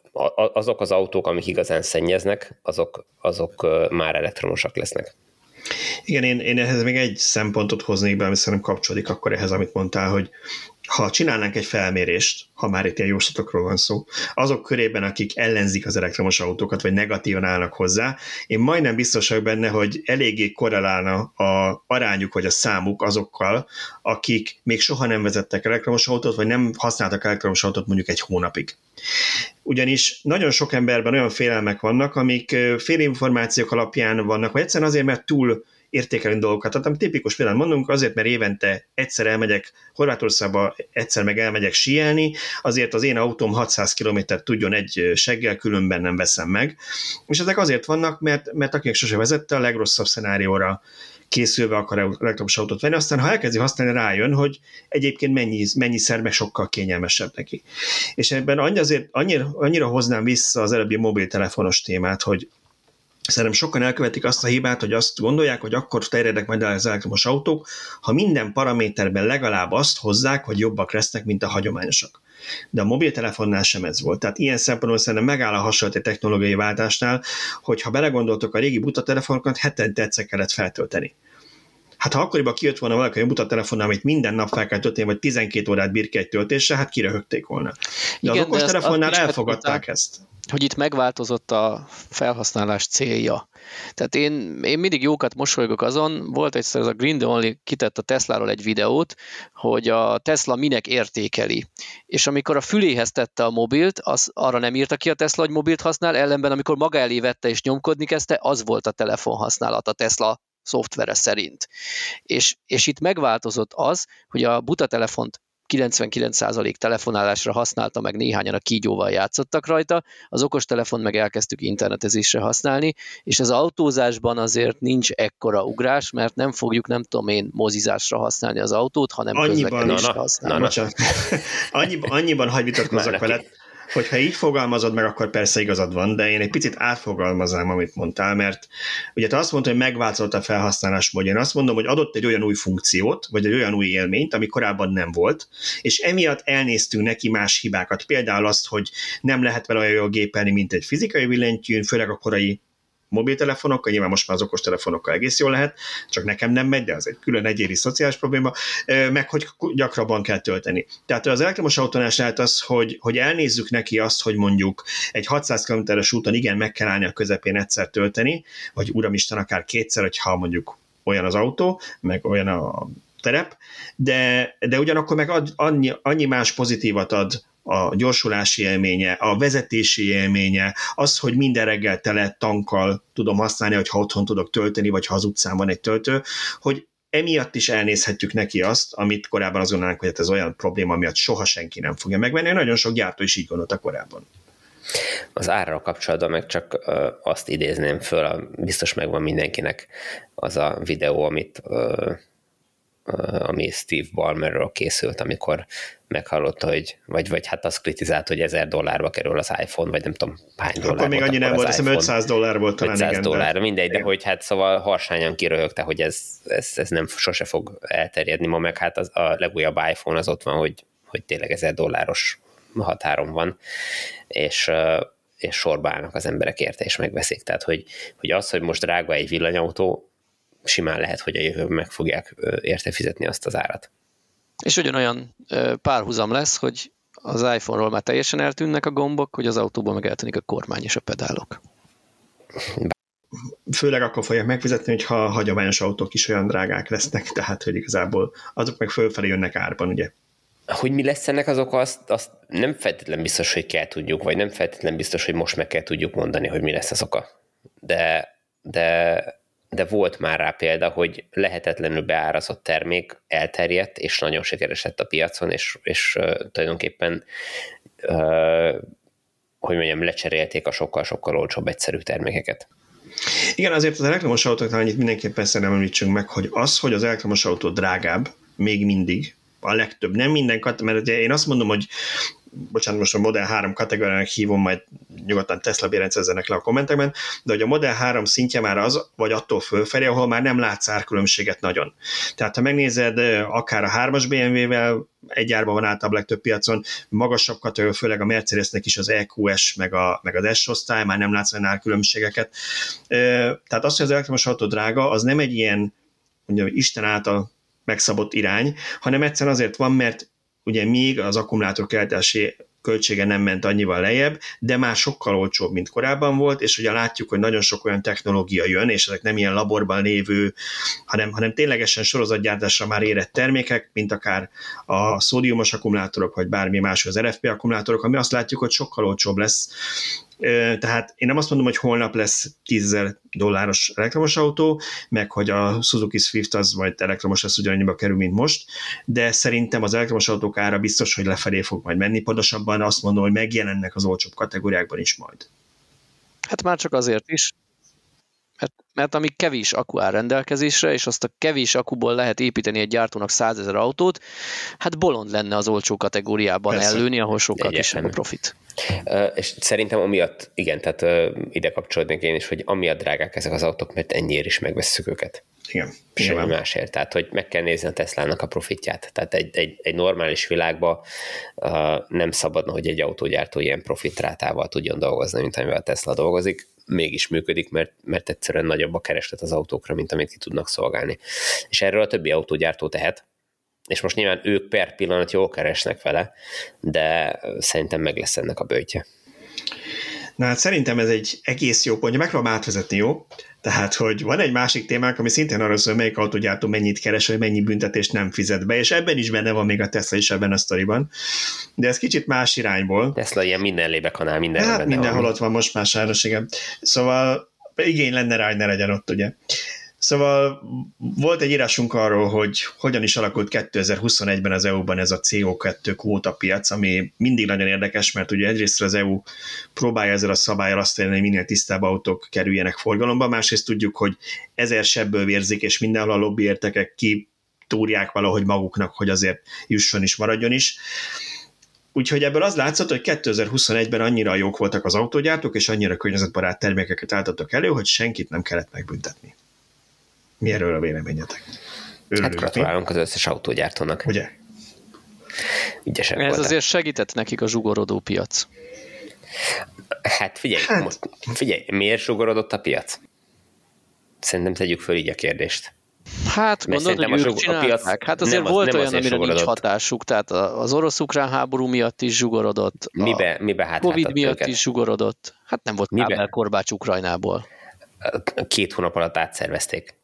azok az autók, amik igazán szennyeznek, azok, azok már elektromosak lesznek. Igen, én, én ehhez még egy szempontot hoznék be, ami szerintem kapcsolódik akkor ehhez, amit mondtál, hogy ha csinálnánk egy felmérést, ha már itt ilyen jóslatokról van szó, azok körében, akik ellenzik az elektromos autókat, vagy negatívan állnak hozzá, én majdnem biztos vagyok benne, hogy eléggé korrelálna a arányuk, vagy a számuk azokkal, akik még soha nem vezettek elektromos autót, vagy nem használtak elektromos autót mondjuk egy hónapig. Ugyanis nagyon sok emberben olyan félelmek vannak, amik félinformációk alapján vannak, vagy egyszerűen azért, mert túl értékelni dolgokat. Tehát tipikus például mondunk, azért, mert évente egyszer elmegyek Horvátországba, egyszer meg elmegyek síelni, azért az én autóm 600 km tudjon egy seggel, különben nem veszem meg. És ezek azért vannak, mert, mert akinek sose vezette, a legrosszabb szenárióra készülve akar elektromos autót venni, aztán ha elkezdi használni, rájön, hogy egyébként mennyi, mennyiszer meg sokkal kényelmesebb neki. És ebben annyi azért, annyira, annyira hoznám vissza az előbbi mobiltelefonos témát, hogy Szerintem sokan elkövetik azt a hibát, hogy azt gondolják, hogy akkor terjednek majd el az elektromos autók, ha minden paraméterben legalább azt hozzák, hogy jobbak lesznek, mint a hagyományosak. De a mobiltelefonnál sem ez volt. Tehát ilyen szempontból szerintem megáll a hasonlati technológiai váltásnál, hogy ha belegondoltok, a régi buta telefonokat hetente egyszer kellett feltölteni Hát ha akkoriban kijött volna valaki egy mutat telefonnal, amit minden nap fel kell tölteni, vagy 12 órát bírke egy töltésre, hát kiröhögték volna. De Igen, az okostelefonnál elfogadták ezt hogy itt megváltozott a felhasználás célja. Tehát én, én mindig jókat mosolygok azon, volt egyszer ez a Green Only kitett a Tesláról egy videót, hogy a Tesla minek értékeli. És amikor a füléhez tette a mobilt, az arra nem írta ki a Tesla, hogy mobilt használ, ellenben amikor maga elé vette és nyomkodni kezdte, az volt a telefon használat a Tesla szoftvere szerint. És, és itt megváltozott az, hogy a buta telefont 99% telefonálásra használta, meg néhányan a kígyóval játszottak rajta, az okostelefon meg elkezdtük internetezésre használni, és az autózásban azért nincs ekkora ugrás, mert nem fogjuk, nem tudom én, mozizásra használni az autót, hanem annyiban, közlekedésre használni. Na, na, na. (laughs) annyiban, annyiban hagy vitatkozzak veled, hogyha így fogalmazod meg, akkor persze igazad van, de én egy picit átfogalmaznám, amit mondtál, mert ugye te azt mondtad, hogy megváltozott a felhasználás módja. Én azt mondom, hogy adott egy olyan új funkciót, vagy egy olyan új élményt, ami korábban nem volt, és emiatt elnéztünk neki más hibákat. Például azt, hogy nem lehet vele olyan jól gépelni, mint egy fizikai billentyűn, főleg a korai mobiltelefonokkal, nyilván most már az okostelefonokkal egész jól lehet, csak nekem nem megy, de az egy külön egyéri szociális probléma, meg hogy gyakrabban kell tölteni. Tehát az elektromos autónál lehet az, hogy, hogy elnézzük neki azt, hogy mondjuk egy 600 km-es úton igen, meg kell állni a közepén egyszer tölteni, vagy uramisten akár kétszer, hogyha mondjuk olyan az autó, meg olyan a terep, de, de ugyanakkor meg ad, annyi, annyi más pozitívat ad a gyorsulási élménye, a vezetési élménye, az, hogy minden reggel tele tankkal tudom használni, hogyha otthon tudok tölteni, vagy ha az utcán van egy töltő, hogy emiatt is elnézhetjük neki azt, amit korábban azon hogy hát ez olyan probléma miatt soha senki nem fogja megvenni. Nagyon sok gyártó is így gondolta korábban. Az árral kapcsolatban meg csak azt idézném föl, biztos megvan mindenkinek az a videó, amit ami Steve Ballmerről készült, amikor meghallotta, hogy, vagy, vagy hát azt kritizált, hogy 1000 dollárba kerül az iPhone, vagy nem tudom hány dollár Akkor még annyi nem volt, hiszem 500 dollár volt talán. 500 igen, dollár, de... mindegy, de hogy hát szóval harsányan kiröhögte, hogy ez, ez, ez nem sose fog elterjedni ma, meg hát az, a legújabb iPhone az ott van, hogy, hogy tényleg 1000 dolláros határon van, és és sorba állnak az emberek érte, és megveszik. Tehát, hogy, hogy az, hogy most drága egy villanyautó, simán lehet, hogy a jövőben meg fogják érte fizetni azt az árat. És ugyanolyan párhuzam lesz, hogy az iPhone-ról már teljesen eltűnnek a gombok, hogy az autóban meg eltűnik a kormány és a pedálok. Főleg akkor fogják megfizetni, hogyha a hagyományos autók is olyan drágák lesznek, (laughs) tehát hogy igazából azok meg fölfelé jönnek árban, ugye? Hogy mi lesz ennek az oka, azt, azt nem feltétlen biztos, hogy kell tudjuk, vagy nem feltétlen biztos, hogy most meg kell tudjuk mondani, hogy mi lesz az oka. De, de de volt már rá példa, hogy lehetetlenül beárazott termék elterjedt, és nagyon sikeres lett a piacon, és, és tulajdonképpen hogy mondjam, lecserélték a sokkal-sokkal olcsóbb egyszerű termékeket. Igen, azért az elektromos autóknál annyit mindenképpen szerintem említsünk meg, hogy az, hogy az elektromos autó drágább, még mindig, a legtöbb, nem minden, mert ugye én azt mondom, hogy bocsánat, most a Model 3 kategóriának hívom, majd nyugodtan Tesla bérencezzenek le a kommentekben, de hogy a Model 3 szintje már az, vagy attól fölfelé, ahol már nem látsz árkülönbséget nagyon. Tehát ha megnézed akár a 3-as BMW-vel, egy árban van általában legtöbb piacon, magasabb kategória, főleg a Mercedesnek is az EQS, meg, a, meg az S osztály, már nem látsz olyan árkülönbségeket. Tehát az, hogy az elektromos autó drága, az nem egy ilyen, mondjam, Isten által megszabott irány, hanem egyszerűen azért van, mert ugye még az akkumulátor keltési költsége nem ment annyival lejjebb, de már sokkal olcsóbb, mint korábban volt, és ugye látjuk, hogy nagyon sok olyan technológia jön, és ezek nem ilyen laborban lévő, hanem, hanem ténylegesen sorozatgyártásra már érett termékek, mint akár a szódiumos akkumulátorok, vagy bármi más az RFP akkumulátorok, ami azt látjuk, hogy sokkal olcsóbb lesz, tehát én nem azt mondom, hogy holnap lesz 10 dolláros elektromos autó, meg hogy a Suzuki Swift az majd elektromos lesz ugyanannyiba kerül, mint most, de szerintem az elektromos autók ára biztos, hogy lefelé fog majd menni, pontosabban azt mondom, hogy megjelennek az olcsóbb kategóriákban is majd. Hát már csak azért is, mert, mert amíg kevés akku áll rendelkezésre, és azt a kevés akuból lehet építeni egy gyártónak százezer autót, hát bolond lenne az olcsó kategóriában Persze. ellőni, ahol sokkal kisebb a profit. Uh, és szerintem amiatt, igen, tehát uh, ide kapcsolódnék én is, hogy amiatt drágák ezek az autók, mert ennyiért is megvesszük őket. Igen. Semmi másért. Tehát, hogy meg kell nézni a Teslának a profitját. Tehát egy, egy, egy normális világban uh, nem szabadna, hogy egy autógyártó ilyen profitrátával tudjon dolgozni, mint amivel a Tesla dolgozik mégis működik, mert, mert egyszerűen nagyobb a kereslet az autókra, mint amit ki tudnak szolgálni. És erről a többi autógyártó tehet, és most nyilván ők per pillanat jól keresnek vele, de szerintem meg lesz ennek a bőtje. Na hát szerintem ez egy egész jó pontja, megpróbálom átvezetni, jó? Tehát, hogy van egy másik témánk, ami szintén arról szól, melyik autógyártó mennyit keres, vagy mennyi büntetést nem fizet be, és ebben is benne van még a Tesla is ebben a sztoriban. De ez kicsit más irányból. Tesla ilyen minden lébekanál, minden Hát mindenhol van. ott van most már sajnos, igen. Szóval igény lenne rá, hogy ne legyen ott, ugye. Szóval volt egy írásunk arról, hogy hogyan is alakult 2021-ben az EU-ban ez a CO2 kvóta piac, ami mindig nagyon érdekes, mert ugye egyrészt az EU próbálja ezzel a szabályal azt elérni, hogy minél tisztább autók kerüljenek forgalomba, másrészt tudjuk, hogy ezer sebből vérzik, és mindenhol a lobby értekek ki túrják valahogy maguknak, hogy azért jusson is, maradjon is. Úgyhogy ebből az látszott, hogy 2021-ben annyira jók voltak az autógyártók, és annyira környezetbarát termékeket álltottak elő, hogy senkit nem kellett megbüntetni. Mi erről a véleményetek? Örülünk, hát gratulálunk az összes autógyártónak. Ugye? Ügyesek Ez voltak. azért segített nekik a zsugorodó piac. Hát figyelj, hát. Most, figyelj, miért zsugorodott a piac? Szerintem tegyük föl így a kérdést. Hát Mert gondolod, hogy ők a, a piac hát azért nem, volt nem olyan, amire zsugorodott. nincs hatásuk, tehát az orosz-ukrán háború miatt is zsugorodott. Mibe, mibe hát Covid miatt őket? is zsugorodott. Hát nem volt mibe? korbács Ukrajnából. Két hónap alatt átszervezték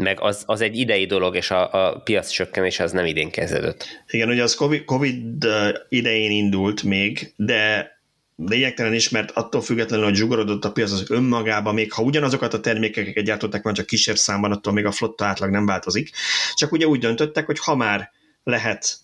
meg az, az egy idei dolog, és a, a piac csökkenés az nem idén kezdődött. Igen, ugye az COVID, COVID idején indult még, de lényegtelen is, mert attól függetlenül, hogy zsugorodott a piac az önmagában, még ha ugyanazokat a termékeket gyártották, van csak kisebb számban, attól még a flotta átlag nem változik. Csak ugye úgy döntöttek, hogy ha már lehet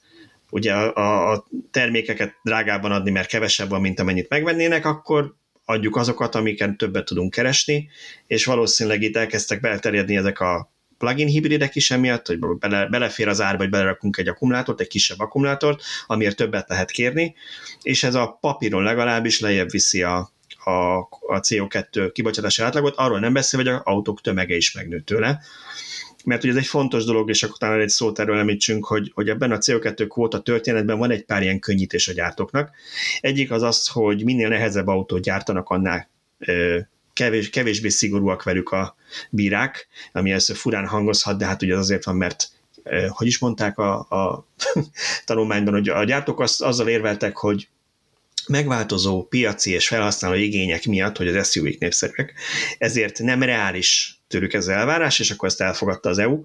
ugye a, a termékeket drágában adni, mert kevesebb van, mint amennyit megvennének, akkor adjuk azokat, amiken többet tudunk keresni, és valószínűleg itt elkezdtek belterjedni ezek a plugin hibridek is emiatt, hogy bele, belefér az árba, hogy belerakunk egy akkumulátort, egy kisebb akkumulátort, amiért többet lehet kérni, és ez a papíron legalábbis lejjebb viszi a, a, a CO2 kibocsátási átlagot, arról nem beszél, hogy az autók tömege is megnő tőle, mert ugye ez egy fontos dolog, és akkor talán egy szót erről említsünk, hogy, hogy ebben a CO2 kvóta történetben van egy pár ilyen könnyítés a gyártóknak. Egyik az az, hogy minél nehezebb autót gyártanak, annál kevés, kevésbé szigorúak velük a bírák, ami először furán hangozhat, de hát ugye azért van, mert hogy is mondták a, a (laughs) tanulmányban, hogy a gyártók az, azzal érveltek, hogy megváltozó piaci és felhasználó igények miatt, hogy az SUV-k népszerűek, ezért nem reális tőlük ez elvárás, és akkor ezt elfogadta az EU.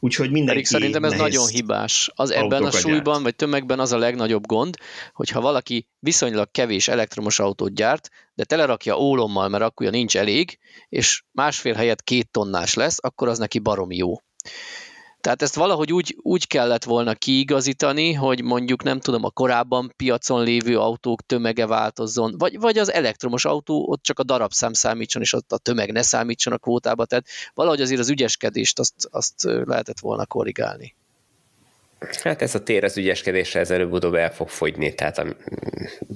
Úgyhogy mindenki Pedig szerintem ez nagyon hibás. Az ebben a súlyban, gyárt. vagy tömegben az a legnagyobb gond, hogyha valaki viszonylag kevés elektromos autót gyárt, de telerakja ólommal, mert akkor nincs elég, és másfél helyett két tonnás lesz, akkor az neki baromi jó. Tehát ezt valahogy úgy, úgy kellett volna kiigazítani, hogy mondjuk nem tudom, a korábban piacon lévő autók tömege változzon, vagy, vagy az elektromos autó ott csak a darabszám számítson, és ott a tömeg ne számítson a kvótába, tehát valahogy azért az ügyeskedést azt, azt lehetett volna korrigálni. Hát ez a tér az ügyeskedésre ez előbb-utóbb el fog fogyni, tehát a,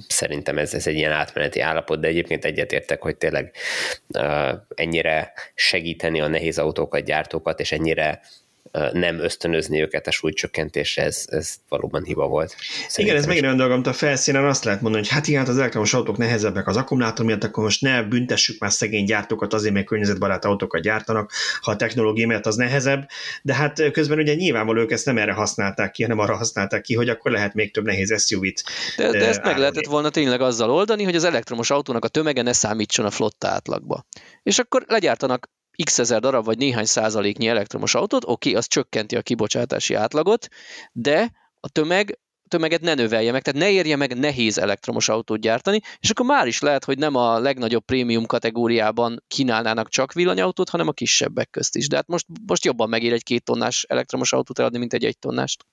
szerintem ez, ez egy ilyen átmeneti állapot, de egyébként egyetértek, hogy tényleg uh, ennyire segíteni a nehéz autókat, gyártókat, és ennyire nem ösztönözni őket a súlycsökkentésre, ez, ez valóban hiba volt. Szerintem igen, ez megint olyan dolog, amit a felszínen azt lehet mondani, hogy hát igen, hát az elektromos autók nehezebbek az akkumulátor miatt, akkor most ne büntessük már szegény gyártókat azért, mert környezetbarát autókat gyártanak, ha a technológia miatt az nehezebb, de hát közben ugye nyilvánvaló ők ezt nem erre használták ki, hanem arra használták ki, hogy akkor lehet még több nehéz SUV-t. De, de ezt meg lehetett volna tényleg azzal oldani, hogy az elektromos autónak a tömege ne számítson a flotta átlagba. És akkor legyártanak x ezer darab vagy néhány százaléknyi elektromos autót, oké, az csökkenti a kibocsátási átlagot, de a tömeg tömeget ne növelje meg, tehát ne érje meg nehéz elektromos autót gyártani, és akkor már is lehet, hogy nem a legnagyobb prémium kategóriában kínálnának csak villanyautót, hanem a kisebbek közt is. De hát most, most jobban megér egy két tonnás elektromos autót eladni, mint egy egy tonnást.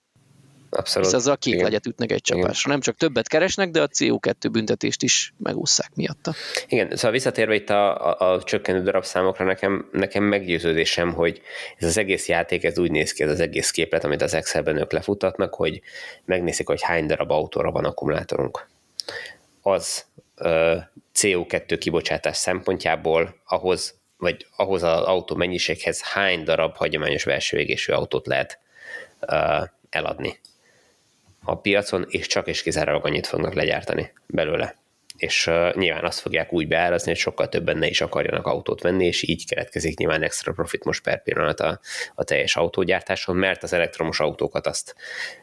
Abszolút. Hisz a két Igen. legyet ütnek egy csapásra. Nem csak többet keresnek, de a CO2 büntetést is megúszszák miatta. Igen, szóval visszatérve itt a, a, a csökkenő darabszámokra, nekem, nekem meggyőződésem, hogy ez az egész játék, ez úgy néz ki, ez az egész képlet, amit az Excelben ők lefutatnak, hogy megnézik, hogy hány darab autóra van akkumulátorunk. Az ö, CO2 kibocsátás szempontjából ahhoz, vagy ahhoz az autó mennyiséghez hány darab hagyományos belső égésű autót lehet ö, eladni a piacon, és csak és kizárólag annyit fognak legyártani belőle. és uh, nyilván azt fogják úgy beárazni, hogy sokkal többen ne is akarjanak autót venni, és így keletkezik nyilván extra profit most per pillanat a, a teljes autógyártáson, mert az elektromos autókat azt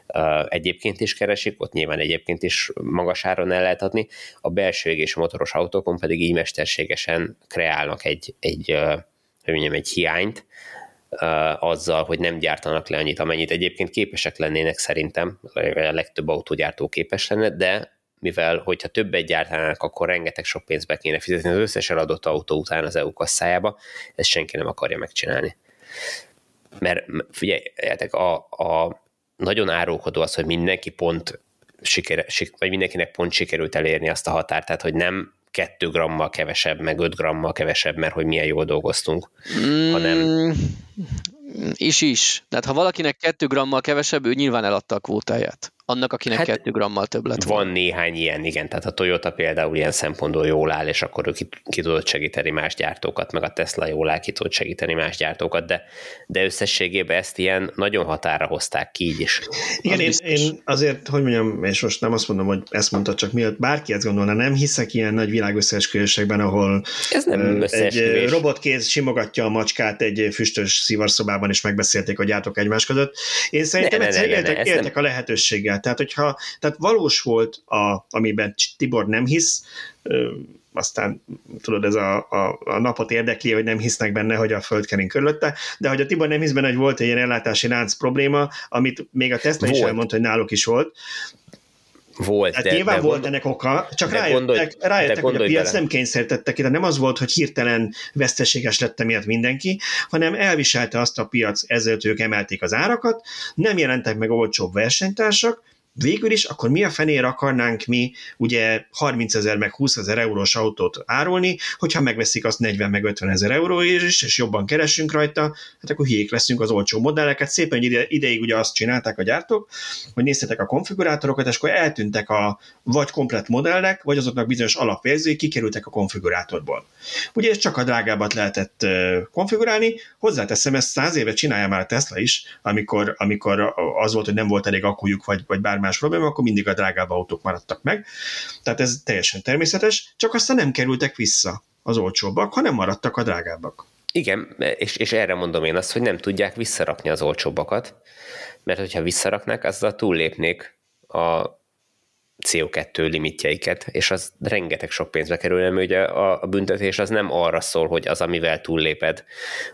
uh, egyébként is keresik, ott nyilván egyébként is magas áron el lehet adni, a belső és motoros autókon pedig így mesterségesen kreálnak egy, egy uh, hogy mondjam, egy hiányt, azzal, hogy nem gyártanak le annyit, amennyit egyébként képesek lennének szerintem, a legtöbb autógyártó képes lenne, de mivel hogyha többet gyártanának, akkor rengeteg sok pénzbe kéne fizetni az összes eladott autó után az EU kasszájába, ezt senki nem akarja megcsinálni. Mert figyeljetek, a, a nagyon árulkodó az, hogy mindenki pont siker, vagy mindenkinek pont sikerült elérni azt a határt, tehát hogy nem 2 grammal kevesebb, meg 5 grammal kevesebb, mert hogy milyen jól dolgoztunk, mm, hanem... Is is. Tehát ha valakinek 2 grammal kevesebb, ő nyilván eladta a kvótáját annak, akinek hát 2 grammal több lett Van volna. néhány ilyen, igen, tehát a Toyota például ilyen szempontból jól áll, és akkor ő ki, ki tudott segíteni más gyártókat, meg a Tesla jól áll, ki tudott segíteni más gyártókat, de, de összességében ezt ilyen nagyon határa hozták ki így is. Igen, én, én, azért, hogy mondjam, és most nem azt mondom, hogy ezt mondta, csak miatt bárki ezt gondolna, nem hiszek ilyen nagy világösszeesküvésekben, ahol Ez nem egy robotkéz simogatja a macskát egy füstös szivarszobában, és megbeszélték a gyártók egymás között. Én szerintem ne, egyszer ne, ne, éltek, ne, éltek a lehetőséggel tehát, hogyha, tehát valós volt, a, amiben Tibor nem hisz, aztán tudod, ez a, a, a napot érdekli, hogy nem hisznek benne, hogy a föld kering körülötte, de hogy a Tibor nem hisz benne, hogy volt egy ilyen ellátási lánc probléma, amit még a Tesla volt. is elmondta, hogy náluk is volt, volt. Hát de, nyilván de volt gond... ennek oka, csak rájöttek, gondolj, rájöttek hogy a piac bele. nem kényszerítettek ide. Nem az volt, hogy hirtelen veszteséges lett miatt mindenki, hanem elviselte azt a piac, ezért ők emelték az árakat, nem jelentek meg olcsóbb versenytársak, végül is, akkor mi a fenér akarnánk mi ugye 30 ezer meg 20 ezer eurós autót árulni, hogyha megveszik azt 40 meg 50 ezer euró is, és jobban keresünk rajta, hát akkor hiék leszünk az olcsó modelleket. Szépen ide, ideig ugye azt csinálták a gyártók, hogy néztetek a konfigurátorokat, és akkor eltűntek a vagy komplet modellek, vagy azoknak bizonyos alapvérzői kikerültek a konfigurátorból. Ugye ez csak a drágábbat lehetett konfigurálni, hozzáteszem, ezt száz éve csinálja már a Tesla is, amikor, amikor az volt, hogy nem volt elég akujuk, vagy, vagy más probléma, akkor mindig a drágább autók maradtak meg. Tehát ez teljesen természetes, csak aztán nem kerültek vissza az olcsóbbak, hanem maradtak a drágábbak. Igen, és, és erre mondom én azt, hogy nem tudják visszarakni az olcsóbbakat, mert hogyha visszaraknák, azzal túllépnék a CO2 limitjeiket, és az rengeteg sok pénzbe kerül, mert ugye a, a büntetés az nem arra szól, hogy az, amivel túlléped,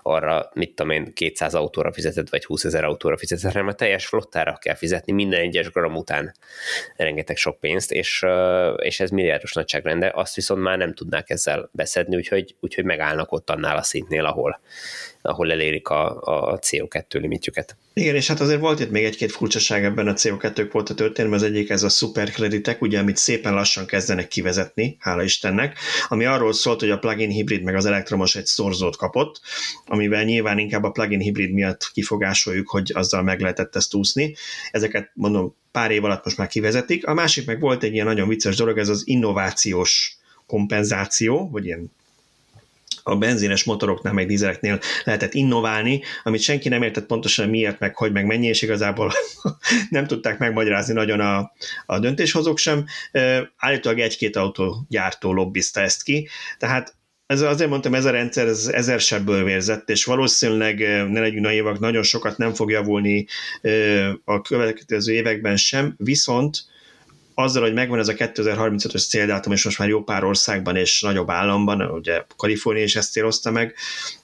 arra, mit tudom én, 200 autóra fizeted, vagy 20 ezer autóra fizeted, hanem a teljes flottára kell fizetni minden egyes gram után rengeteg sok pénzt, és, és ez milliárdos nagyságrende, azt viszont már nem tudnák ezzel beszedni, úgyhogy, úgyhogy megállnak ott annál a szintnél, ahol, ahol elérik a, a CO2 limitjüket. Igen, és hát azért volt itt még egy-két furcsaság ebben a CO2 volt a történelem, az egyik ez a szuperkreditek, ugye, amit szépen lassan kezdenek kivezetni, hála Istennek, ami arról szólt, hogy a plug-in hibrid meg az elektromos egy szorzót kapott, amivel nyilván inkább a plug-in hibrid miatt kifogásoljuk, hogy azzal meg lehetett ezt úszni. Ezeket mondom, pár év alatt most már kivezetik. A másik meg volt egy ilyen nagyon vicces dolog, ez az innovációs kompenzáció, vagy ilyen a benzines motoroknál, meg dízeleknél lehetett innoválni, amit senki nem értett pontosan miért, meg hogy, meg mennyi, és igazából (laughs) nem tudták megmagyarázni nagyon a, a döntéshozók sem. Állítólag egy-két autógyártó lobbizta ezt ki, tehát ez azért mondtam, ez a rendszer ez ezer sebből vérzett, és valószínűleg ne legyünk naivak, nagyon sokat nem fog javulni a következő években sem, viszont azzal, hogy megvan ez a 2035-ös céldátum, és most már jó pár országban és nagyobb államban, ugye Kalifornia is ezt célozta meg,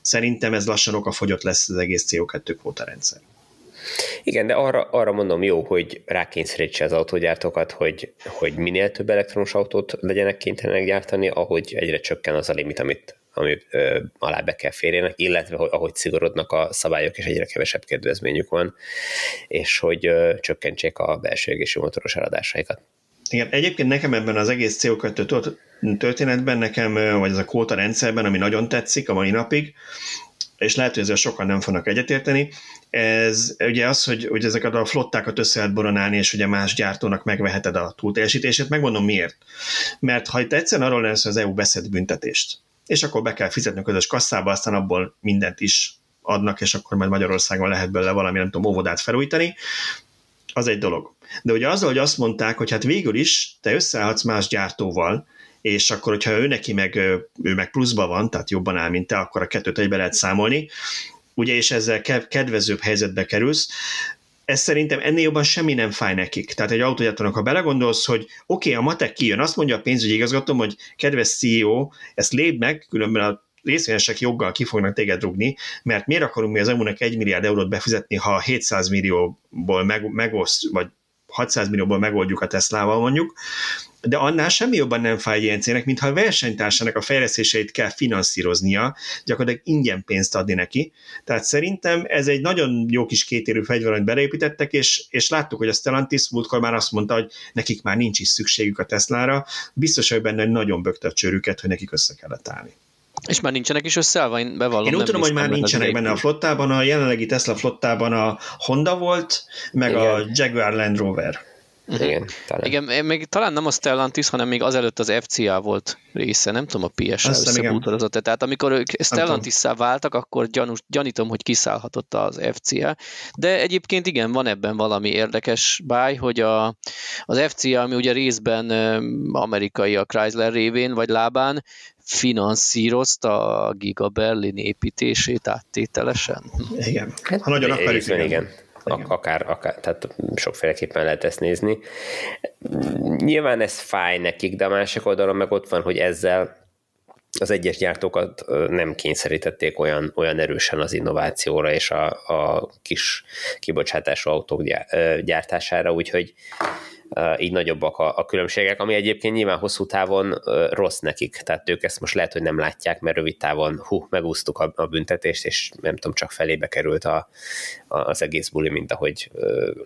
szerintem ez lassan okafogyott lesz az egész CO2 kvóta rendszer. Igen, de arra, arra mondom jó, hogy rákényszerítse az autógyártókat, hogy, hogy minél több elektromos autót legyenek kénytelenek gyártani, ahogy egyre csökken az a limit, amit, amit ö, alá be kell férjenek, illetve hogy, ahogy szigorodnak a szabályok, és egyre kevesebb kedvezményük van, és hogy ö, csökkentsék a belső égésű motoros eladásaikat. Igen, egyébként nekem ebben az egész CO2 történetben, nekem, vagy ez a kóta rendszerben, ami nagyon tetszik a mai napig, és lehet, hogy ezzel sokan nem fognak egyetérteni, ez ugye az, hogy, hogy ezeket a flottákat össze lehet boronálni, és ugye más gyártónak megveheted a túlteljesítését, megmondom miért. Mert ha itt egyszerűen arról lesz, hogy az EU beszed büntetést, és akkor be kell fizetni a közös kasszába, aztán abból mindent is adnak, és akkor majd Magyarországon lehet belőle valami, nem tudom, óvodát felújítani, az egy dolog. De ugye azzal, hogy azt mondták, hogy hát végül is te összeállhatsz más gyártóval, és akkor, hogyha ő neki meg, ő meg pluszban van, tehát jobban áll, mint te, akkor a kettőt egybe lehet számolni, ugye, és ezzel kedvezőbb helyzetbe kerülsz, ez szerintem ennél jobban semmi nem fáj nekik. Tehát egy autógyártónak, ha belegondolsz, hogy oké, okay, a matek kijön, azt mondja a pénzügyi igazgatóm, hogy kedves CEO, ezt lépd meg, különben a részvényesek joggal ki fognak téged rugni, mert miért akarunk mi az EMU-nak 1 milliárd eurót befizetni, ha 700 millióból meg, megoszt, vagy 600 millióból megoldjuk a Teslával mondjuk, de annál semmi jobban nem fáj egy ilyen cégnek, mintha a versenytársának a fejlesztéseit kell finanszíroznia, gyakorlatilag ingyen pénzt adni neki. Tehát szerintem ez egy nagyon jó kis kétérű fegyver, amit beleépítettek, és, és láttuk, hogy a Stellantis múltkor már azt mondta, hogy nekik már nincs is szükségük a Teslára, biztos, hogy benne nagyon bökte a csőrüket, hogy nekik össze kellett állni. És már nincsenek is összeállva, én bevallom. Én úgy tudom, hogy már nincsenek benne a flottában, a jelenlegi Tesla flottában a Honda volt, meg Igen. a Jaguar Land Rover. Uh-huh. Igen, talán. Igen, még talán nem a Stellantis, hanem még azelőtt az FCA volt része, nem tudom, a PS-sel összebútorozott. Tehát amikor ők stellantis váltak, akkor gyanús, gyanítom, hogy kiszállhatott az FCA. De egyébként igen, van ebben valami érdekes báj, hogy a, az FCA, ami ugye részben amerikai a Chrysler révén, vagy lábán, finanszírozta a Giga Berlin építését áttételesen. Igen, ha nagyon akarjuk, igen. igen. Akár, akár, tehát sokféleképpen lehet ezt nézni. Nyilván ez fáj nekik, de a másik oldalon meg ott van, hogy ezzel az egyes gyártókat nem kényszerítették olyan, olyan erősen az innovációra és a, a kis kibocsátású autók gyártására, úgyhogy így nagyobbak a, a különbségek, ami egyébként nyilván hosszú távon rossz nekik, tehát ők ezt most lehet, hogy nem látják, mert rövid távon hú, megúsztuk a, a büntetést, és nem tudom, csak felébe került a, a, az egész buli, mint ahogy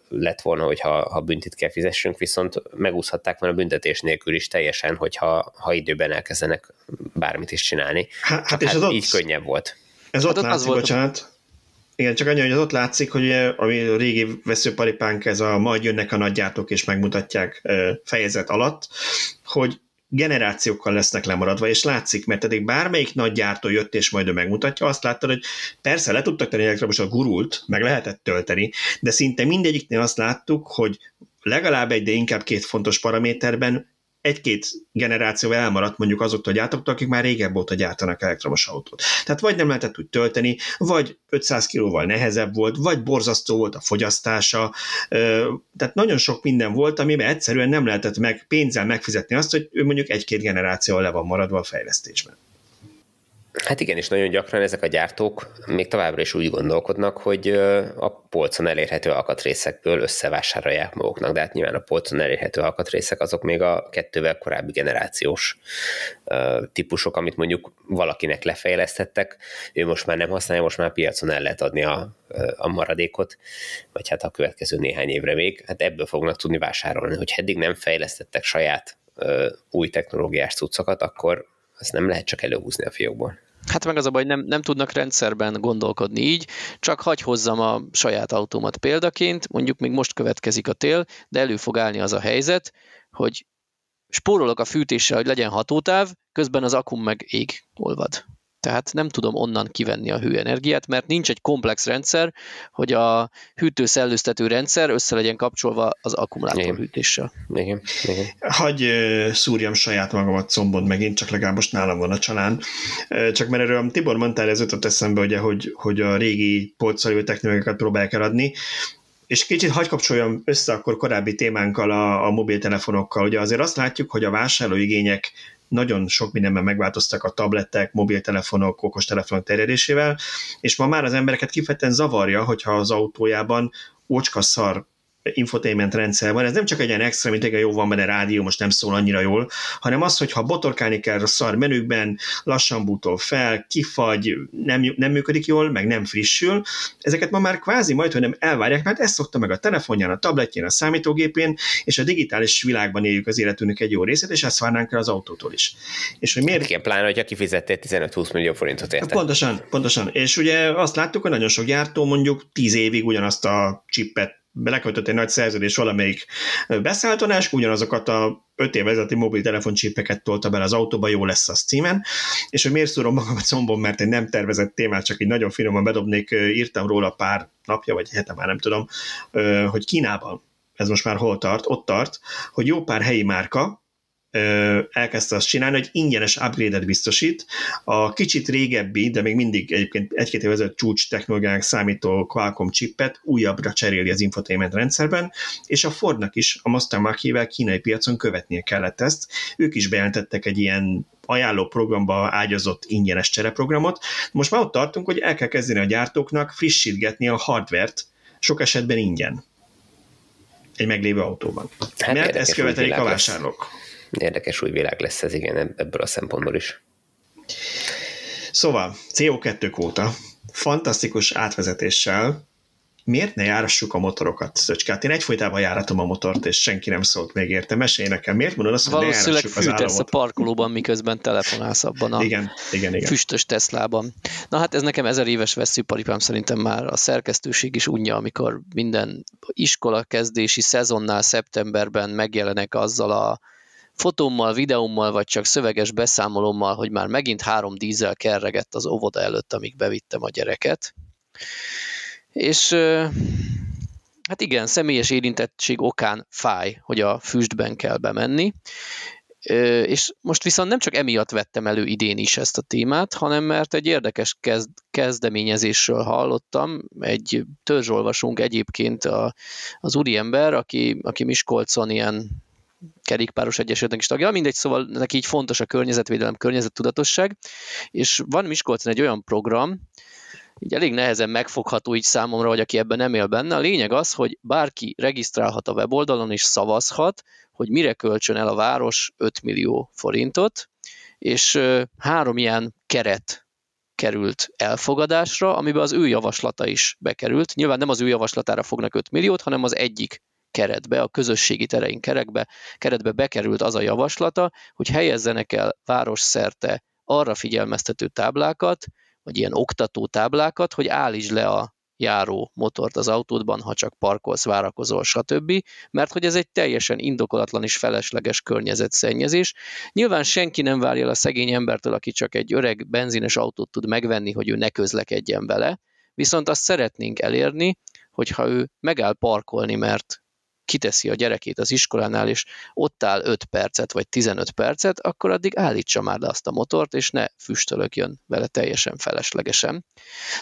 lett volna, hogyha ha büntit kell fizessünk, viszont megúszhatták volna a büntetés nélkül is teljesen, hogyha ha időben elkezdenek bármit is csinálni. Hát, hát és hát az így ott, könnyebb volt. Ez ott hát látszik, az volt, bocsánat, igen, csak annyi, hogy az ott látszik, hogy ami a régi veszőparipánk, ez a majd jönnek a nagyjátok és megmutatják fejezet alatt, hogy generációkkal lesznek lemaradva, és látszik, mert eddig bármelyik nagy gyártó jött, és majd ő megmutatja, azt láttad, hogy persze le tudtak tenni a gurult, meg lehetett tölteni, de szinte mindegyiknél azt láttuk, hogy legalább egy, de inkább két fontos paraméterben egy-két generáció elmaradt mondjuk azoktól a gyártóktól, akik már régebb óta gyártanak elektromos autót. Tehát vagy nem lehetett úgy tölteni, vagy 500 kilóval nehezebb volt, vagy borzasztó volt a fogyasztása, tehát nagyon sok minden volt, amiben egyszerűen nem lehetett meg pénzzel megfizetni azt, hogy ő mondjuk egy-két generáció le van maradva a fejlesztésben. Hát igen, és nagyon gyakran ezek a gyártók még továbbra is úgy gondolkodnak, hogy a polcon elérhető alkatrészekből összevásárolják maguknak, de hát nyilván a polcon elérhető alkatrészek azok még a kettővel korábbi generációs típusok, amit mondjuk valakinek lefejlesztettek, ő most már nem használja, most már piacon el lehet adni a, a maradékot, vagy hát a következő néhány évre még, hát ebből fognak tudni vásárolni, hogy eddig nem fejlesztettek saját új technológiás cuccokat, akkor ezt nem lehet csak előhúzni a fiókból. Hát meg az a baj, nem, nem tudnak rendszerben gondolkodni így, csak hagy hozzam a saját autómat példaként, mondjuk még most következik a tél, de elő fog állni az a helyzet, hogy spórolok a fűtéssel, hogy legyen hatótáv, közben az akum meg ég, olvad tehát nem tudom onnan kivenni a hőenergiát, mert nincs egy komplex rendszer, hogy a hűtőszellőztető rendszer össze legyen kapcsolva az akkumulátorhűtéssel. Igen. Igen. Hagy szúrjam saját magamat combon megint, csak legalább most nálam van a csalán. Csak mert erről Tibor mondtál, ez jutott eszembe, ugye, hogy, hogy a régi polccal technológiákat próbálják eladni, és kicsit hagy kapcsoljam össze akkor korábbi témánkkal a, a mobiltelefonokkal. Ugye azért azt látjuk, hogy a vásárlóigények nagyon sok mindenben megváltoztak a tabletek, mobiltelefonok, okostelefonok terjedésével, és ma már az embereket kifejezetten zavarja, hogyha az autójában ócska szar infotainment rendszer van, ez nem csak egy ilyen extra, mint egy jó van benne rádió, most nem szól annyira jól, hanem az, hogy ha botorkálni kell a szar menükben, lassan bútol fel, kifagy, nem, nem működik jól, meg nem frissül, ezeket ma már kvázi majd, hogy nem elvárják, mert ezt szokta meg a telefonján, a tabletjén, a számítógépén, és a digitális világban éljük az életünknek egy jó részét, és ezt várnánk el az autótól is. És hogy miért? Igen, pláne, hogyha kifizettél 15-20 millió forintot érte. Pontosan, pontosan. És ugye azt láttuk, hogy nagyon sok gyártó mondjuk 10 évig ugyanazt a chipet belekötött egy nagy szerződés valamelyik beszálltonás, ugyanazokat a öt év vezeti mobiltelefoncsípeket tolta bele az autóba, jó lesz az címen, és hogy miért szúrom magam a combom, mert egy nem tervezett témát, csak így nagyon finoman bedobnék, írtam róla pár napja, vagy hete már nem tudom, hogy Kínában, ez most már hol tart, ott tart, hogy jó pár helyi márka elkezdte azt csinálni, hogy ingyenes upgrade-et biztosít. A kicsit régebbi, de még mindig egyébként egy-két év ezelőtt csúcs technológiának számító Qualcomm chipet újabbra cseréli az infotainment rendszerben, és a Fordnak is a Master Mark kínai piacon követnie kellett ezt. Ők is bejelentettek egy ilyen ajánló programba ágyazott ingyenes csereprogramot. Most már ott tartunk, hogy el kell kezdeni a gyártóknak frissítgetni a hardvert, sok esetben ingyen egy meglévő autóban. Hát Mert ezt követelik a vásárlók. Lesz. Érdekes új világ lesz ez, igen, ebből a szempontból is. Szóval, CO2 kóta, fantasztikus átvezetéssel, miért ne járassuk a motorokat, Szöcske? Hát én egyfolytában járatom a motort, és senki nem szólt még érte. Mesélj nekem, miért mondod azt, hogy ne járassuk az államot? a parkolóban, miközben telefonálsz abban a igen, igen, igen. füstös Teslában. Na hát ez nekem ezer éves veszőparipám szerintem már a szerkesztőség is unja, amikor minden iskola kezdési szezonnál szeptemberben megjelenek azzal a fotómmal, videómmal, vagy csak szöveges beszámolommal, hogy már megint három dízel kerregett az óvoda előtt, amíg bevittem a gyereket. És hát igen, személyes érintettség okán fáj, hogy a füstben kell bemenni, és most viszont nem csak emiatt vettem elő idén is ezt a témát, hanem mert egy érdekes kezd, kezdeményezésről hallottam, egy törzsolvasunk egyébként a, az úriember, aki, aki Miskolcon ilyen kerékpáros egyesületnek is tagja, mindegy, szóval neki így fontos a környezetvédelem, környezettudatosság, és van Miskolcon egy olyan program, így elég nehezen megfogható így számomra, hogy aki ebben nem él benne. A lényeg az, hogy bárki regisztrálhat a weboldalon és szavazhat, hogy mire költsön el a város 5 millió forintot, és három ilyen keret került elfogadásra, amiben az ő javaslata is bekerült. Nyilván nem az ő javaslatára fognak 5 milliót, hanem az egyik keretbe, a közösségi tereink kerekbe, keretbe bekerült az a javaslata, hogy helyezzenek el városszerte arra figyelmeztető táblákat, vagy ilyen oktató táblákat, hogy állítsd le a járó motort az autódban, ha csak parkolsz, várakozol, stb. Mert hogy ez egy teljesen indokolatlan és felesleges környezetszennyezés. Nyilván senki nem várja el a szegény embertől, aki csak egy öreg benzines autót tud megvenni, hogy ő ne közlekedjen vele, viszont azt szeretnénk elérni, hogyha ő megáll parkolni, mert kiteszi a gyerekét az iskolánál, és ott áll 5 percet vagy 15 percet, akkor addig állítsa már le azt a motort, és ne füstölögjön vele teljesen feleslegesen.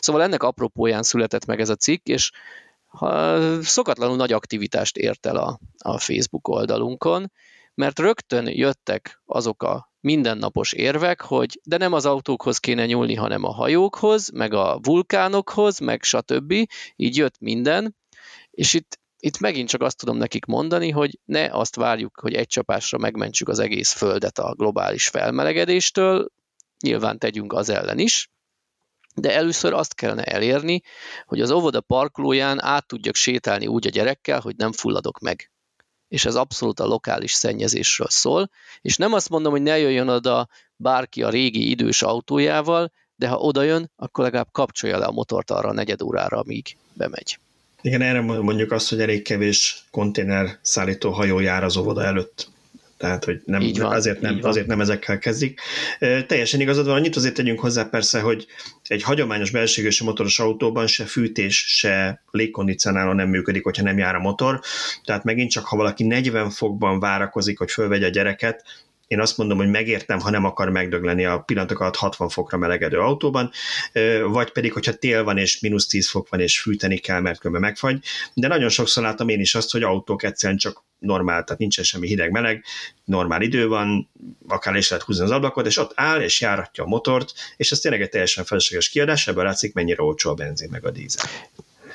Szóval ennek apropóján született meg ez a cikk, és ha szokatlanul nagy aktivitást ért el a, a Facebook oldalunkon, mert rögtön jöttek azok a mindennapos érvek, hogy de nem az autókhoz kéne nyúlni, hanem a hajókhoz, meg a vulkánokhoz, meg stb. Így jött minden, és itt itt megint csak azt tudom nekik mondani, hogy ne azt várjuk, hogy egy csapásra megmentsük az egész Földet a globális felmelegedéstől, nyilván tegyünk az ellen is, de először azt kellene elérni, hogy az óvoda parkolóján át tudjak sétálni úgy a gyerekkel, hogy nem fulladok meg. És ez abszolút a lokális szennyezésről szól, és nem azt mondom, hogy ne jöjjön oda bárki a régi idős autójával, de ha oda jön, akkor legalább kapcsolja le a motort arra a negyed órára, amíg bemegy. Igen, erre mondjuk azt, hogy elég kevés konténer szállító hajó jár az óvoda előtt. Tehát, hogy nem, van, azért, nem, azért nem ezekkel kezdik. E, teljesen igazad van, annyit azért tegyünk hozzá persze, hogy egy hagyományos belségős motoros autóban se fűtés, se légkondicionáló nem működik, hogyha nem jár a motor. Tehát megint csak, ha valaki 40 fokban várakozik, hogy fölvegye a gyereket, én azt mondom, hogy megértem, ha nem akar megdögleni a pillanatok alatt 60 fokra melegedő autóban, vagy pedig, hogyha tél van és mínusz 10 fok van és fűteni kell, mert különben megfagy, de nagyon sokszor látom én is azt, hogy autók egyszerűen csak normál, tehát nincsen semmi hideg-meleg, normál idő van, akár is lehet húzni az ablakot, és ott áll és járatja a motort, és ez tényleg egy teljesen felesleges kiadás, ebből látszik, mennyire olcsó a benzin meg a dízel.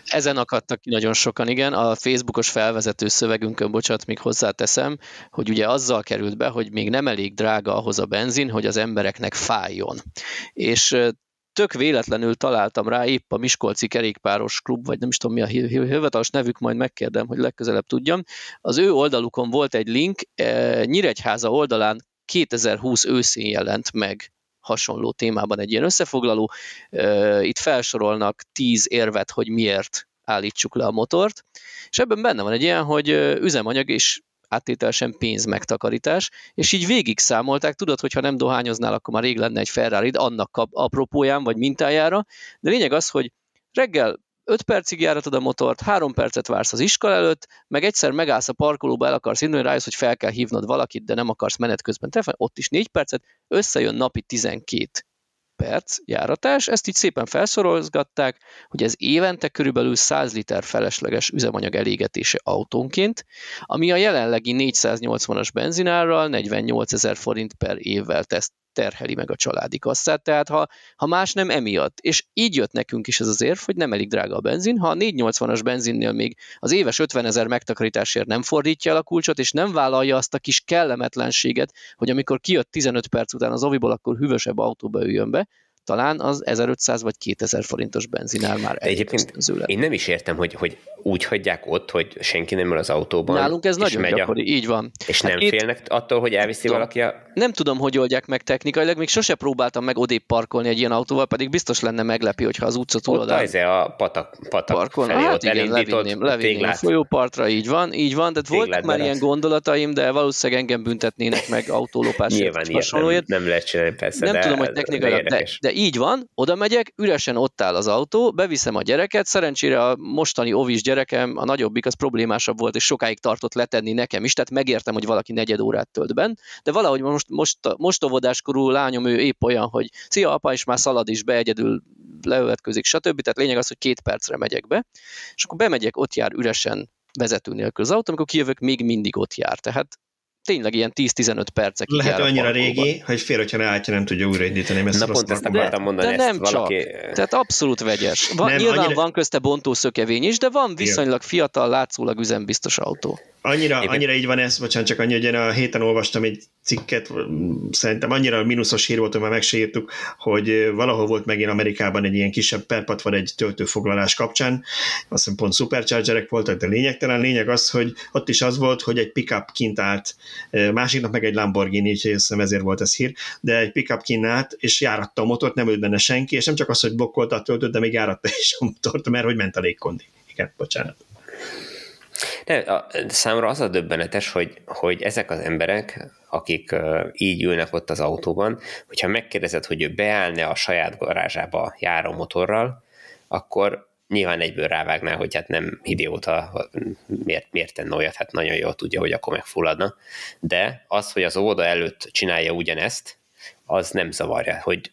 Ezen akadtak ki nagyon sokan, igen. A Facebookos felvezető szövegünkön, bocsánat, még hozzáteszem, hogy ugye azzal került be, hogy még nem elég drága ahhoz a benzin, hogy az embereknek fájjon. És tök véletlenül találtam rá épp a Miskolci Kerékpáros Klub, vagy nem is tudom mi a hivatalos nevük, majd megkérdem, hogy legközelebb tudjam. Az ő oldalukon volt egy link, Nyíregyháza oldalán 2020 őszén jelent meg hasonló témában egy ilyen összefoglaló. Itt felsorolnak tíz érvet, hogy miért állítsuk le a motort, és ebben benne van egy ilyen, hogy üzemanyag és áttételesen pénz megtakarítás, és így végig számolták, tudod, hogy ha nem dohányoznál, akkor már rég lenne egy ferrari annak apropóján vagy mintájára, de lényeg az, hogy reggel 5 percig járatod a motort, 3 percet vársz az iskola előtt, meg egyszer megállsz a parkolóba, el akarsz indulni, rájössz, hogy fel kell hívnod valakit, de nem akarsz menet közben telefon, ott is 4 percet, összejön napi 12 perc járatás, ezt így szépen felszorozgatták, hogy ez évente körülbelül 100 liter felesleges üzemanyag elégetése autónként, ami a jelenlegi 480-as benzinárral 48 ezer forint per évvel tesz, terheli meg a családi kasszát, tehát ha, ha más nem emiatt. És így jött nekünk is ez az érv, hogy nem elég drága a benzin, ha a 480-as benzinnél még az éves 50 ezer megtakarításért nem fordítja el a kulcsot, és nem vállalja azt a kis kellemetlenséget, hogy amikor kijött 15 perc után az oviból, akkor hűvösebb autóba üljön be, talán az 1500 vagy 2000 forintos benzinár már egyébként én nem is értem, hogy, hogy úgy hagyják ott, hogy senki nem ül az autóban. Nálunk ez nagyon megy gyakori, a... így van. És hát nem itt... félnek attól, hogy elviszi tudom, valaki a... Nem tudom, hogy oldják meg technikailag, még sose próbáltam meg odébb parkolni egy ilyen autóval, pedig biztos lenne meglepi, hogyha az utca túl Ott a patak, patak parkolna. felé, hát igen, levinném, levinném a folyópartra, így van, így van, de voltak már ilyen gondolataim, de valószínűleg engem büntetnének meg (laughs) autólopás. Nyilván nem, nem lehet csinálni, persze, Nem de tudom, hogy technikailag, de, de így van, oda megyek, üresen ott áll az autó, beviszem a gyereket, szerencsére a mostani ovis gyerekem, a nagyobbik, az problémásabb volt, és sokáig tartott letenni nekem is, tehát megértem, hogy valaki negyed órát tölt benn, de valahogy most, most, most óvodáskorú lányom, ő épp olyan, hogy szia apa, és már szalad is be, egyedül leövetközik, stb. Tehát lényeg az, hogy két percre megyek be, és akkor bemegyek, ott jár üresen vezető nélkül az autó, amikor kijövök, még mindig ott jár. Tehát tényleg ilyen 10-15 percekig Lehet annyira régi, hogy fél, hogyha leálltja, nem tudja újraindítani. Na pont ezt akartam mondani. De, de nem ezt valaki... csak. Tehát abszolút vegyes. Van, nem, nyilván annyira... van közte bontószökevény is, de van viszonylag fiatal, látszólag üzembiztos autó. Annyira, Éppen... annyira így van ez, bocsánat, csak annyi, hogy én a héten olvastam egy cikket, szerintem annyira mínuszos hír volt, hogy már meg se írtuk, hogy valahol volt megint Amerikában egy ilyen kisebb perpatvar egy töltőfoglalás kapcsán, azt hiszem pont superchargerek voltak, de lényegtelen. Lényeg az, hogy ott is az volt, hogy egy pickup kint állt, másik nap meg egy Lamborghini, úgyhogy hiszem ezért volt ez hír, de egy pickup kint állt, és járatta a motort, nem ült benne senki, és nem csak az, hogy blokkolta a töltőt, de még járatta is a motort, mert hogy ment a légkondi. Igen, bocsánat. De a, számomra az a döbbenetes, hogy, hogy ezek az emberek, akik így ülnek ott az autóban, hogyha megkérdezed, hogy ő beállne a saját garázsába járó motorral, akkor nyilván egyből rávágnál, hogy hát nem idióta, miért, miért tenne olyat, hát nagyon jól tudja, hogy akkor megfulladna. De az, hogy az óvoda előtt csinálja ugyanezt, az nem zavarja, hogy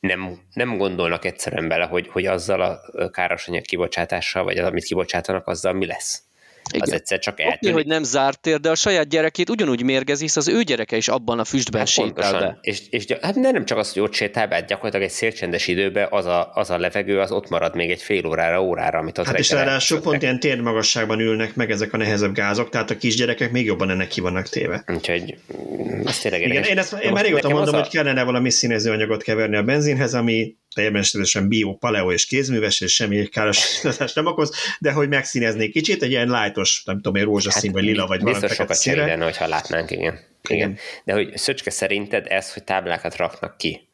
nem, nem gondolnak egyszerűen bele, hogy, hogy azzal a károsanyag kibocsátással, vagy az, amit kibocsátanak, azzal mi lesz. Igen. az egyszer csak eltűnik. Oké, hogy nem zárt tér, de a saját gyerekét ugyanúgy mérgezi, hisz az ő gyereke is abban a füstben hát sétál be. És, és hát nem csak az, hogy ott sétál be, hát gyakorlatilag egy szélcsendes időben az a, az a levegő, az ott marad még egy fél órára, órára, amit az Hát és ráadásul pont ilyen térmagasságban ülnek meg ezek a nehezebb gázok, tehát a kisgyerekek még jobban ennek ki vannak téve. Úgyhogy mm, ez tényleg Igen, én, ezt, én már régóta mondom, a... hogy kellene valami színezőanyagot keverni a benzinhez, ami természetesen bio, paleo és kézműves, és semmi károsítást nem okoz, de hogy megszínezni kicsit, egy ilyen lájtos, nem tudom, egy rózsaszín, hát, vagy lila, vagy valami Biztos sokat segítene, hogyha látnánk, igen. igen. igen. De hogy Szöcske, szerinted ez, hogy táblákat raknak ki,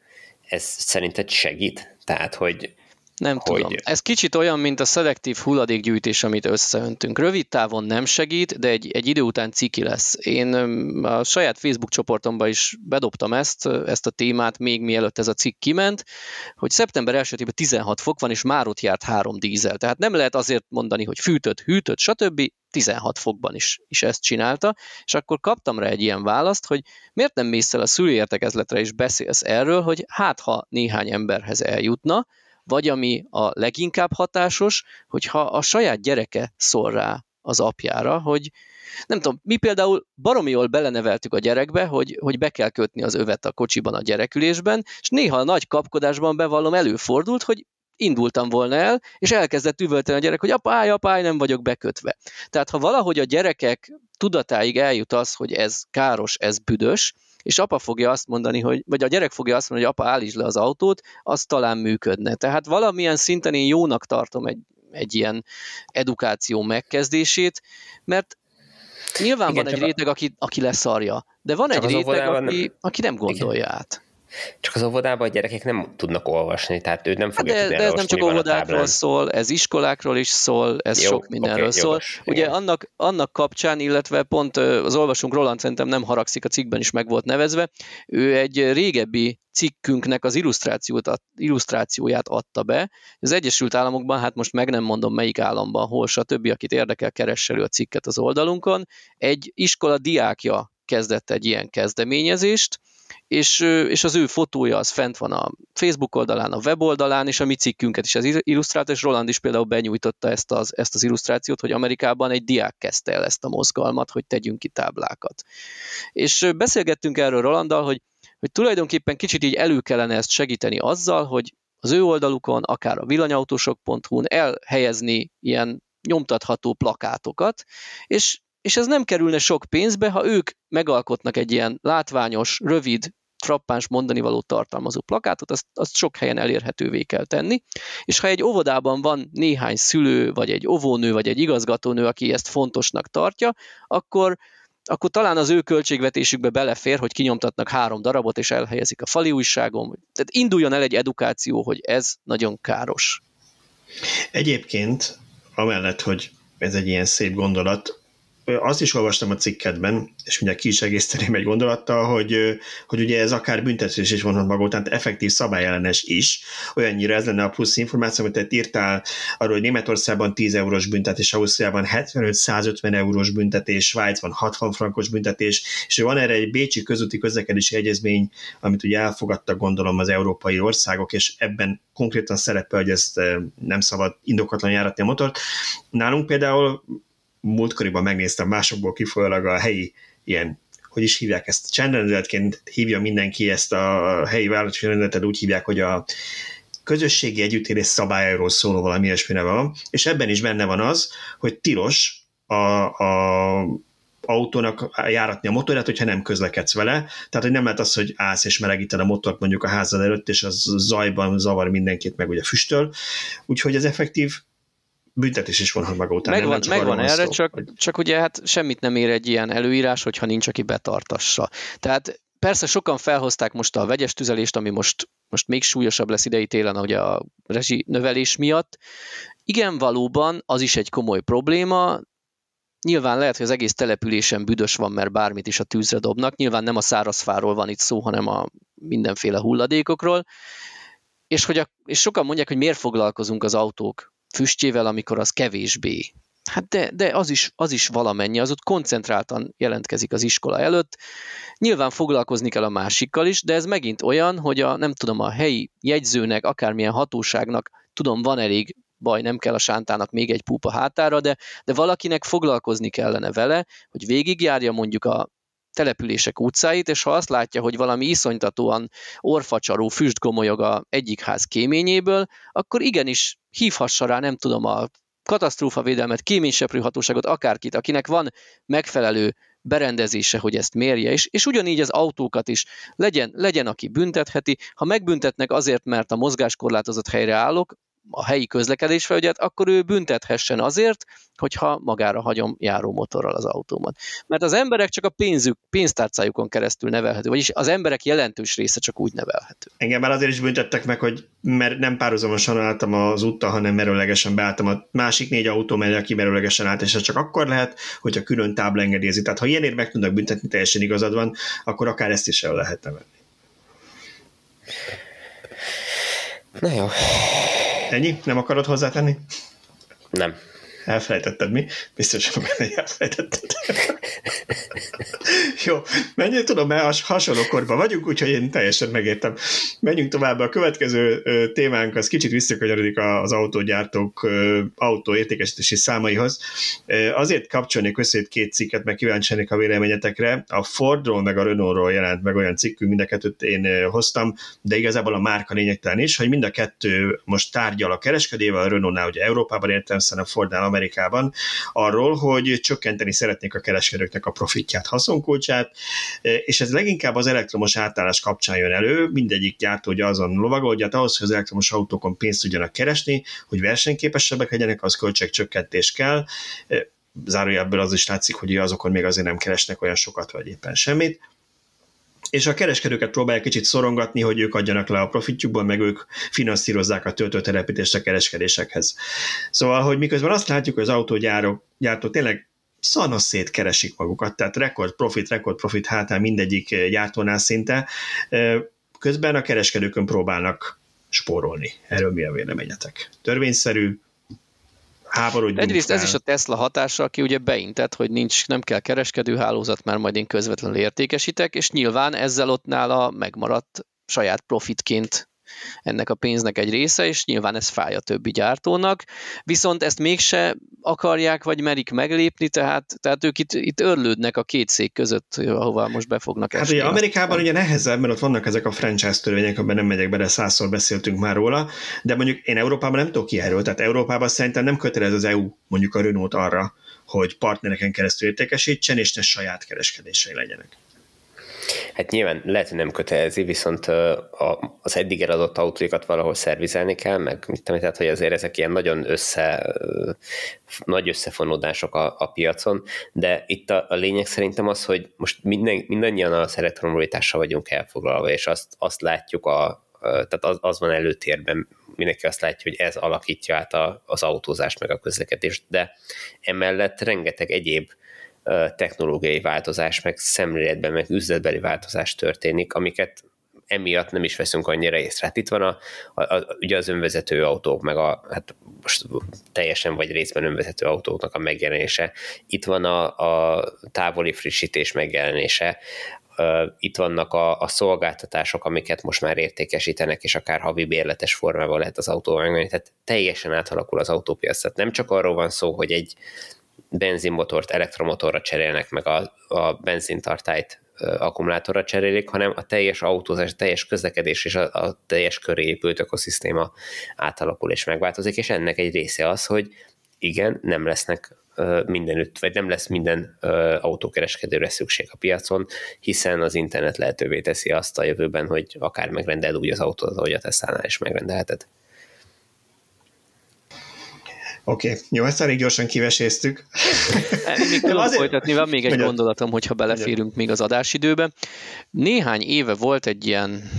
ez szerinted segít? Tehát, hogy nem hogy... tudom. Ez kicsit olyan, mint a szelektív hulladékgyűjtés, amit összeöntünk. Rövid távon nem segít, de egy, egy idő után ciki lesz. Én a saját Facebook csoportomba is bedobtam ezt, ezt a témát, még mielőtt ez a cikk kiment, hogy szeptember 1 16 fok van, és már ott járt három dízel. Tehát nem lehet azért mondani, hogy fűtött, hűtött, stb. 16 fokban is, is ezt csinálta, és akkor kaptam rá egy ilyen választ, hogy miért nem mész el a szülőértekezletre és beszélsz erről, hogy hát ha néhány emberhez eljutna, vagy ami a leginkább hatásos, hogyha a saját gyereke szól rá az apjára, hogy nem tudom, mi például baromi jól beleneveltük a gyerekbe, hogy, hogy be kell kötni az övet a kocsiban a gyerekülésben, és néha a nagy kapkodásban bevallom előfordult, hogy indultam volna el, és elkezdett üvölteni a gyerek, hogy apály, apály, nem vagyok bekötve. Tehát ha valahogy a gyerekek tudatáig eljut az, hogy ez káros, ez büdös, és apa fogja azt mondani, hogy, vagy a gyerek fogja azt mondani, hogy apa állítsd le az autót, az talán működne. Tehát valamilyen szinten én jónak tartom egy, egy ilyen edukáció megkezdését, mert Nyilván Igen, van egy réteg, aki, aki leszarja, de van egy réteg, aki, aki nem gondolja Igen. át. Csak az óvodában a gyerekek nem tudnak olvasni, tehát ő nem fogja hát de, tudni de ez nem csak óvodákról szól, ez iskolákról is szól, ez Jó, sok mindenről okay, szól. Jogos, Ugye annak, annak kapcsán, illetve pont az olvasónk Roland szerintem nem haragszik, a cikkben is meg volt nevezve, ő egy régebbi cikkünknek az illusztrációt, illusztrációját adta be. Az Egyesült Államokban, hát most meg nem mondom melyik államban, hol, stb., akit érdekel, keresse a cikket az oldalunkon, egy iskola diákja kezdett egy ilyen kezdeményezést, és, és az ő fotója az fent van a Facebook oldalán, a weboldalán, és a mi cikkünket is az illusztrált, és Roland is például benyújtotta ezt az, ezt az illusztrációt, hogy Amerikában egy diák kezdte el ezt a mozgalmat, hogy tegyünk ki táblákat. És beszélgettünk erről Rolanddal, hogy, hogy tulajdonképpen kicsit így elő kellene ezt segíteni azzal, hogy az ő oldalukon, akár a villanyautósok.hu-n elhelyezni ilyen nyomtatható plakátokat, és és ez nem kerülne sok pénzbe, ha ők megalkotnak egy ilyen látványos, rövid, frappáns mondani való tartalmazó plakátot, azt, azt sok helyen elérhetővé kell tenni, és ha egy óvodában van néhány szülő, vagy egy óvónő, vagy egy igazgatónő, aki ezt fontosnak tartja, akkor, akkor talán az ő költségvetésükbe belefér, hogy kinyomtatnak három darabot, és elhelyezik a fali újságon. Tehát induljon el egy edukáció, hogy ez nagyon káros. Egyébként, amellett, hogy ez egy ilyen szép gondolat, azt is olvastam a cikketben, és mindjárt ki is egészteném egy gondolattal, hogy, hogy ugye ez akár büntetés is vonhat maga tehát effektív szabályellenes is. Olyannyira ez lenne a plusz információ, amit te írtál arról, hogy Németországban 10 eurós büntetés, Ausztriában 75-150 eurós büntetés, Svájcban 60 frankos büntetés, és van erre egy bécsi közúti közlekedési egyezmény, amit ugye elfogadtak gondolom az európai országok, és ebben konkrétan szerepel, hogy ezt nem szabad indokatlan járatni a motort. Nálunk például múltkoriban megnéztem másokból kifolyólag a helyi ilyen hogy is hívják ezt, csendrendeletként hívja mindenki ezt a helyi városi rendetet, úgy hívják, hogy a közösségi együttélés szabályairól szóló valami ilyesmire van, és ebben is benne van az, hogy tilos a, a autónak járatni a motorját, hogyha nem közlekedsz vele. Tehát, hogy nem lehet az, hogy állsz és melegíted a motort mondjuk a házad előtt, és az zajban zavar mindenkit, meg ugye füstöl. Úgyhogy ez effektív büntetés is vonhat maga után. Megvan, csak megvan erre, szó, csak, hogy... csak ugye hát semmit nem ér egy ilyen előírás, hogyha nincs, aki betartassa. Tehát persze sokan felhozták most a vegyes tüzelést, ami most, most még súlyosabb lesz idei télen, ugye a rezsi növelés miatt. Igen, valóban az is egy komoly probléma, Nyilván lehet, hogy az egész településen büdös van, mert bármit is a tűzre dobnak. Nyilván nem a szárazfáról van itt szó, hanem a mindenféle hulladékokról. És, hogy a, és sokan mondják, hogy miért foglalkozunk az autók füstjével, amikor az kevésbé. Hát de, de az, is, az is valamennyi, az ott koncentráltan jelentkezik az iskola előtt. Nyilván foglalkozni kell a másikkal is, de ez megint olyan, hogy a, nem tudom, a helyi jegyzőnek, akármilyen hatóságnak, tudom, van elég baj, nem kell a sántának még egy púpa hátára, de, de valakinek foglalkozni kellene vele, hogy végigjárja mondjuk a települések utcáit, és ha azt látja, hogy valami iszonytatóan orfacsaró füst gomolyog a egyik ház kéményéből, akkor igenis hívhassa rá, nem tudom, a katasztrófavédelmet, kéményseprő hatóságot, akárkit, akinek van megfelelő berendezése, hogy ezt mérje, és, és ugyanígy az autókat is legyen, legyen, aki büntetheti. Ha megbüntetnek azért, mert a mozgáskorlátozott helyre állok, a helyi közlekedésfelügyet, akkor ő büntethessen azért, hogyha magára hagyom járó motorral az autómat. Mert az emberek csak a pénzük, pénztárcájukon keresztül nevelhető, vagyis az emberek jelentős része csak úgy nevelhető. Engem már azért is büntettek meg, hogy mert nem párhuzamosan álltam az úttal, hanem merőlegesen beálltam a másik négy autó mellé, aki merőlegesen állt, és ez csak akkor lehet, hogyha külön tábla engedélyezi. Tehát ha ilyenért meg tudnak büntetni, teljesen igazad van, akkor akár ezt is el lehetne venni. Na jó. Ennyi? Nem akarod hozzátenni? Nem. Elfelejtetted mi? Biztos, hogy elfelejtetted. Jó, menjél, tudom, mert hasonló korban vagyunk, úgyhogy én teljesen megértem. Menjünk tovább. A következő témánk az kicsit visszakanyarodik az autógyártók autóértékesítési számaihoz. Azért kapcsolnék össze két cikket, meg kíváncsi a véleményetekre. A Fordról meg a Renaultról jelent meg olyan cikkünk, mind a kettőt én hoztam, de igazából a márka lényegtelen is, hogy mind a kettő most tárgyal a kereskedével, a Renaultnál ugye Európában értem, a Fordnál Amerikában, arról, hogy csökkenteni szeretnék a kereskedőknek a profitját, haszonkulcsát, és ez leginkább az elektromos átállás kapcsán jön elő, mindegyik gyártó ugye azon lovagol, hogy hát ahhoz, hogy az elektromos autókon pénzt tudjanak keresni, hogy versenyképesebbek legyenek, az költségcsökkentés kell, zárójelből az is látszik, hogy azokon még azért nem keresnek olyan sokat, vagy éppen semmit. És a kereskedőket próbálják kicsit szorongatni, hogy ők adjanak le a profitjukból, meg ők finanszírozzák a töltőtelepítést a kereskedésekhez. Szóval, hogy miközben azt látjuk, hogy az autógyártók gyártók tényleg szanos szétkeresik magukat, tehát rekord profit, rekord profit hátán mindegyik gyártónál szinte, közben a kereskedőkön próbálnak spórolni. Erről mi a véleményetek? Törvényszerű, háborodjunk Egyrészt fel. ez is a Tesla hatása, aki ugye beintett, hogy nincs, nem kell kereskedőhálózat, mert majd én közvetlenül értékesítek, és nyilván ezzel ott nála megmaradt saját profitként ennek a pénznek egy része, és nyilván ez fáj a többi gyártónak, viszont ezt mégse akarják, vagy merik meglépni, tehát, tehát ők itt, itt örlődnek a két szék között, ahova most be fognak Hát ugye Amerikában ugye nehezebb, mert ott vannak ezek a franchise törvények, amiben nem megyek bele, százszor beszéltünk már róla, de mondjuk én Európában nem tudok ki erről, tehát Európában szerintem nem kötelez az EU mondjuk a Renault arra, hogy partnereken keresztül értékesítsen, és ne saját kereskedései legyenek. Hát nyilván lehet, hogy nem kötelezi, viszont az eddig eladott autóikat valahol szervizelni kell, meg mit tudom, tehát hogy azért ezek ilyen nagyon össze, nagy összefonódások a, a piacon, de itt a, a lényeg szerintem az, hogy most minden, mindannyian az elektromobilitással vagyunk elfoglalva, és azt, azt látjuk, a, tehát az, az van előtérben, mindenki azt látja, hogy ez alakítja át a, az autózást, meg a közlekedést, de emellett rengeteg egyéb technológiai változás, meg szemléletben, meg üzletbeli változás történik, amiket emiatt nem is veszünk annyira észre. Hát itt van a, a, a, ugye az önvezető autók, meg a, hát most teljesen vagy részben önvezető autóknak a megjelenése. Itt van a, a távoli frissítés megjelenése, itt vannak a, a szolgáltatások, amiket most már értékesítenek, és akár havi bérletes formában lehet az autó megvenni. Tehát teljesen átalakul az autópiac. Tehát nem csak arról van szó, hogy egy, benzinmotort elektromotorra cserélnek, meg a, a benzintartályt akkumulátorra cserélik, hanem a teljes autózás, a teljes közlekedés és a, a teljes köré épült ökoszisztéma átalakul és megváltozik, és ennek egy része az, hogy igen, nem lesznek mindenütt, vagy nem lesz minden autókereskedőre szükség a piacon, hiszen az internet lehetővé teszi azt a jövőben, hogy akár megrendel úgy az autót, ahogy a Tesla-nál is megrendelheted. Oké, okay. jó, ezt elég gyorsan kiveséztük. Még (laughs) tudom azért... folytatni, van még egy Magyar. gondolatom, hogyha beleférünk még az adásidőbe. Néhány éve volt egy ilyen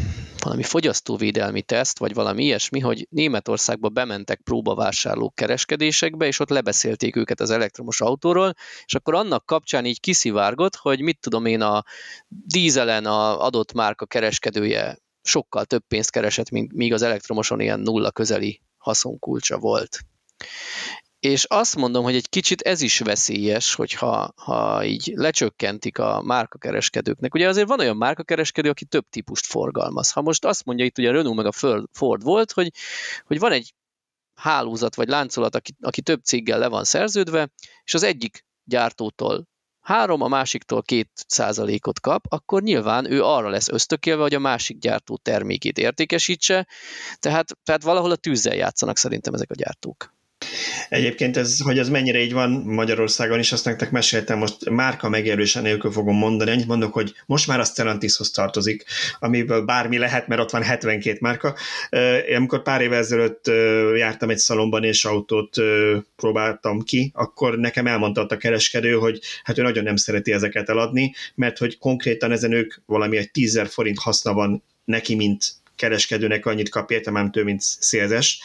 valami fogyasztóvédelmi teszt, vagy valami ilyesmi, hogy Németországba bementek próbavásárlók kereskedésekbe, és ott lebeszélték őket az elektromos autóról, és akkor annak kapcsán így kiszivárgott, hogy mit tudom én, a dízelen a adott márka kereskedője sokkal több pénzt keresett, mint míg az elektromoson ilyen nulla közeli haszonkulcsa volt. És azt mondom, hogy egy kicsit ez is veszélyes, hogyha ha így lecsökkentik a márkakereskedőknek. Ugye azért van olyan márkakereskedő, aki több típust forgalmaz. Ha most azt mondja itt ugye Renault meg a Ford volt, hogy, hogy van egy hálózat vagy láncolat, aki, aki több céggel le van szerződve, és az egyik gyártótól három, a másiktól két százalékot kap, akkor nyilván ő arra lesz ösztökélve, hogy a másik gyártó termékét értékesítse, tehát, tehát valahol a tűzzel játszanak szerintem ezek a gyártók. Egyébként ez, hogy ez mennyire így van Magyarországon is, azt nektek meséltem, most márka megjelölése nélkül fogom mondani, annyit mondok, hogy most már a Stellantishoz tartozik, amiből bármi lehet, mert ott van 72 márka. Én amikor pár évvel ezelőtt jártam egy szalomban és autót próbáltam ki, akkor nekem elmondta a kereskedő, hogy hát ő nagyon nem szereti ezeket eladni, mert hogy konkrétan ezen ők valami egy 10 forint haszna van neki, mint kereskedőnek annyit kap érte, nem több, mint szélzes,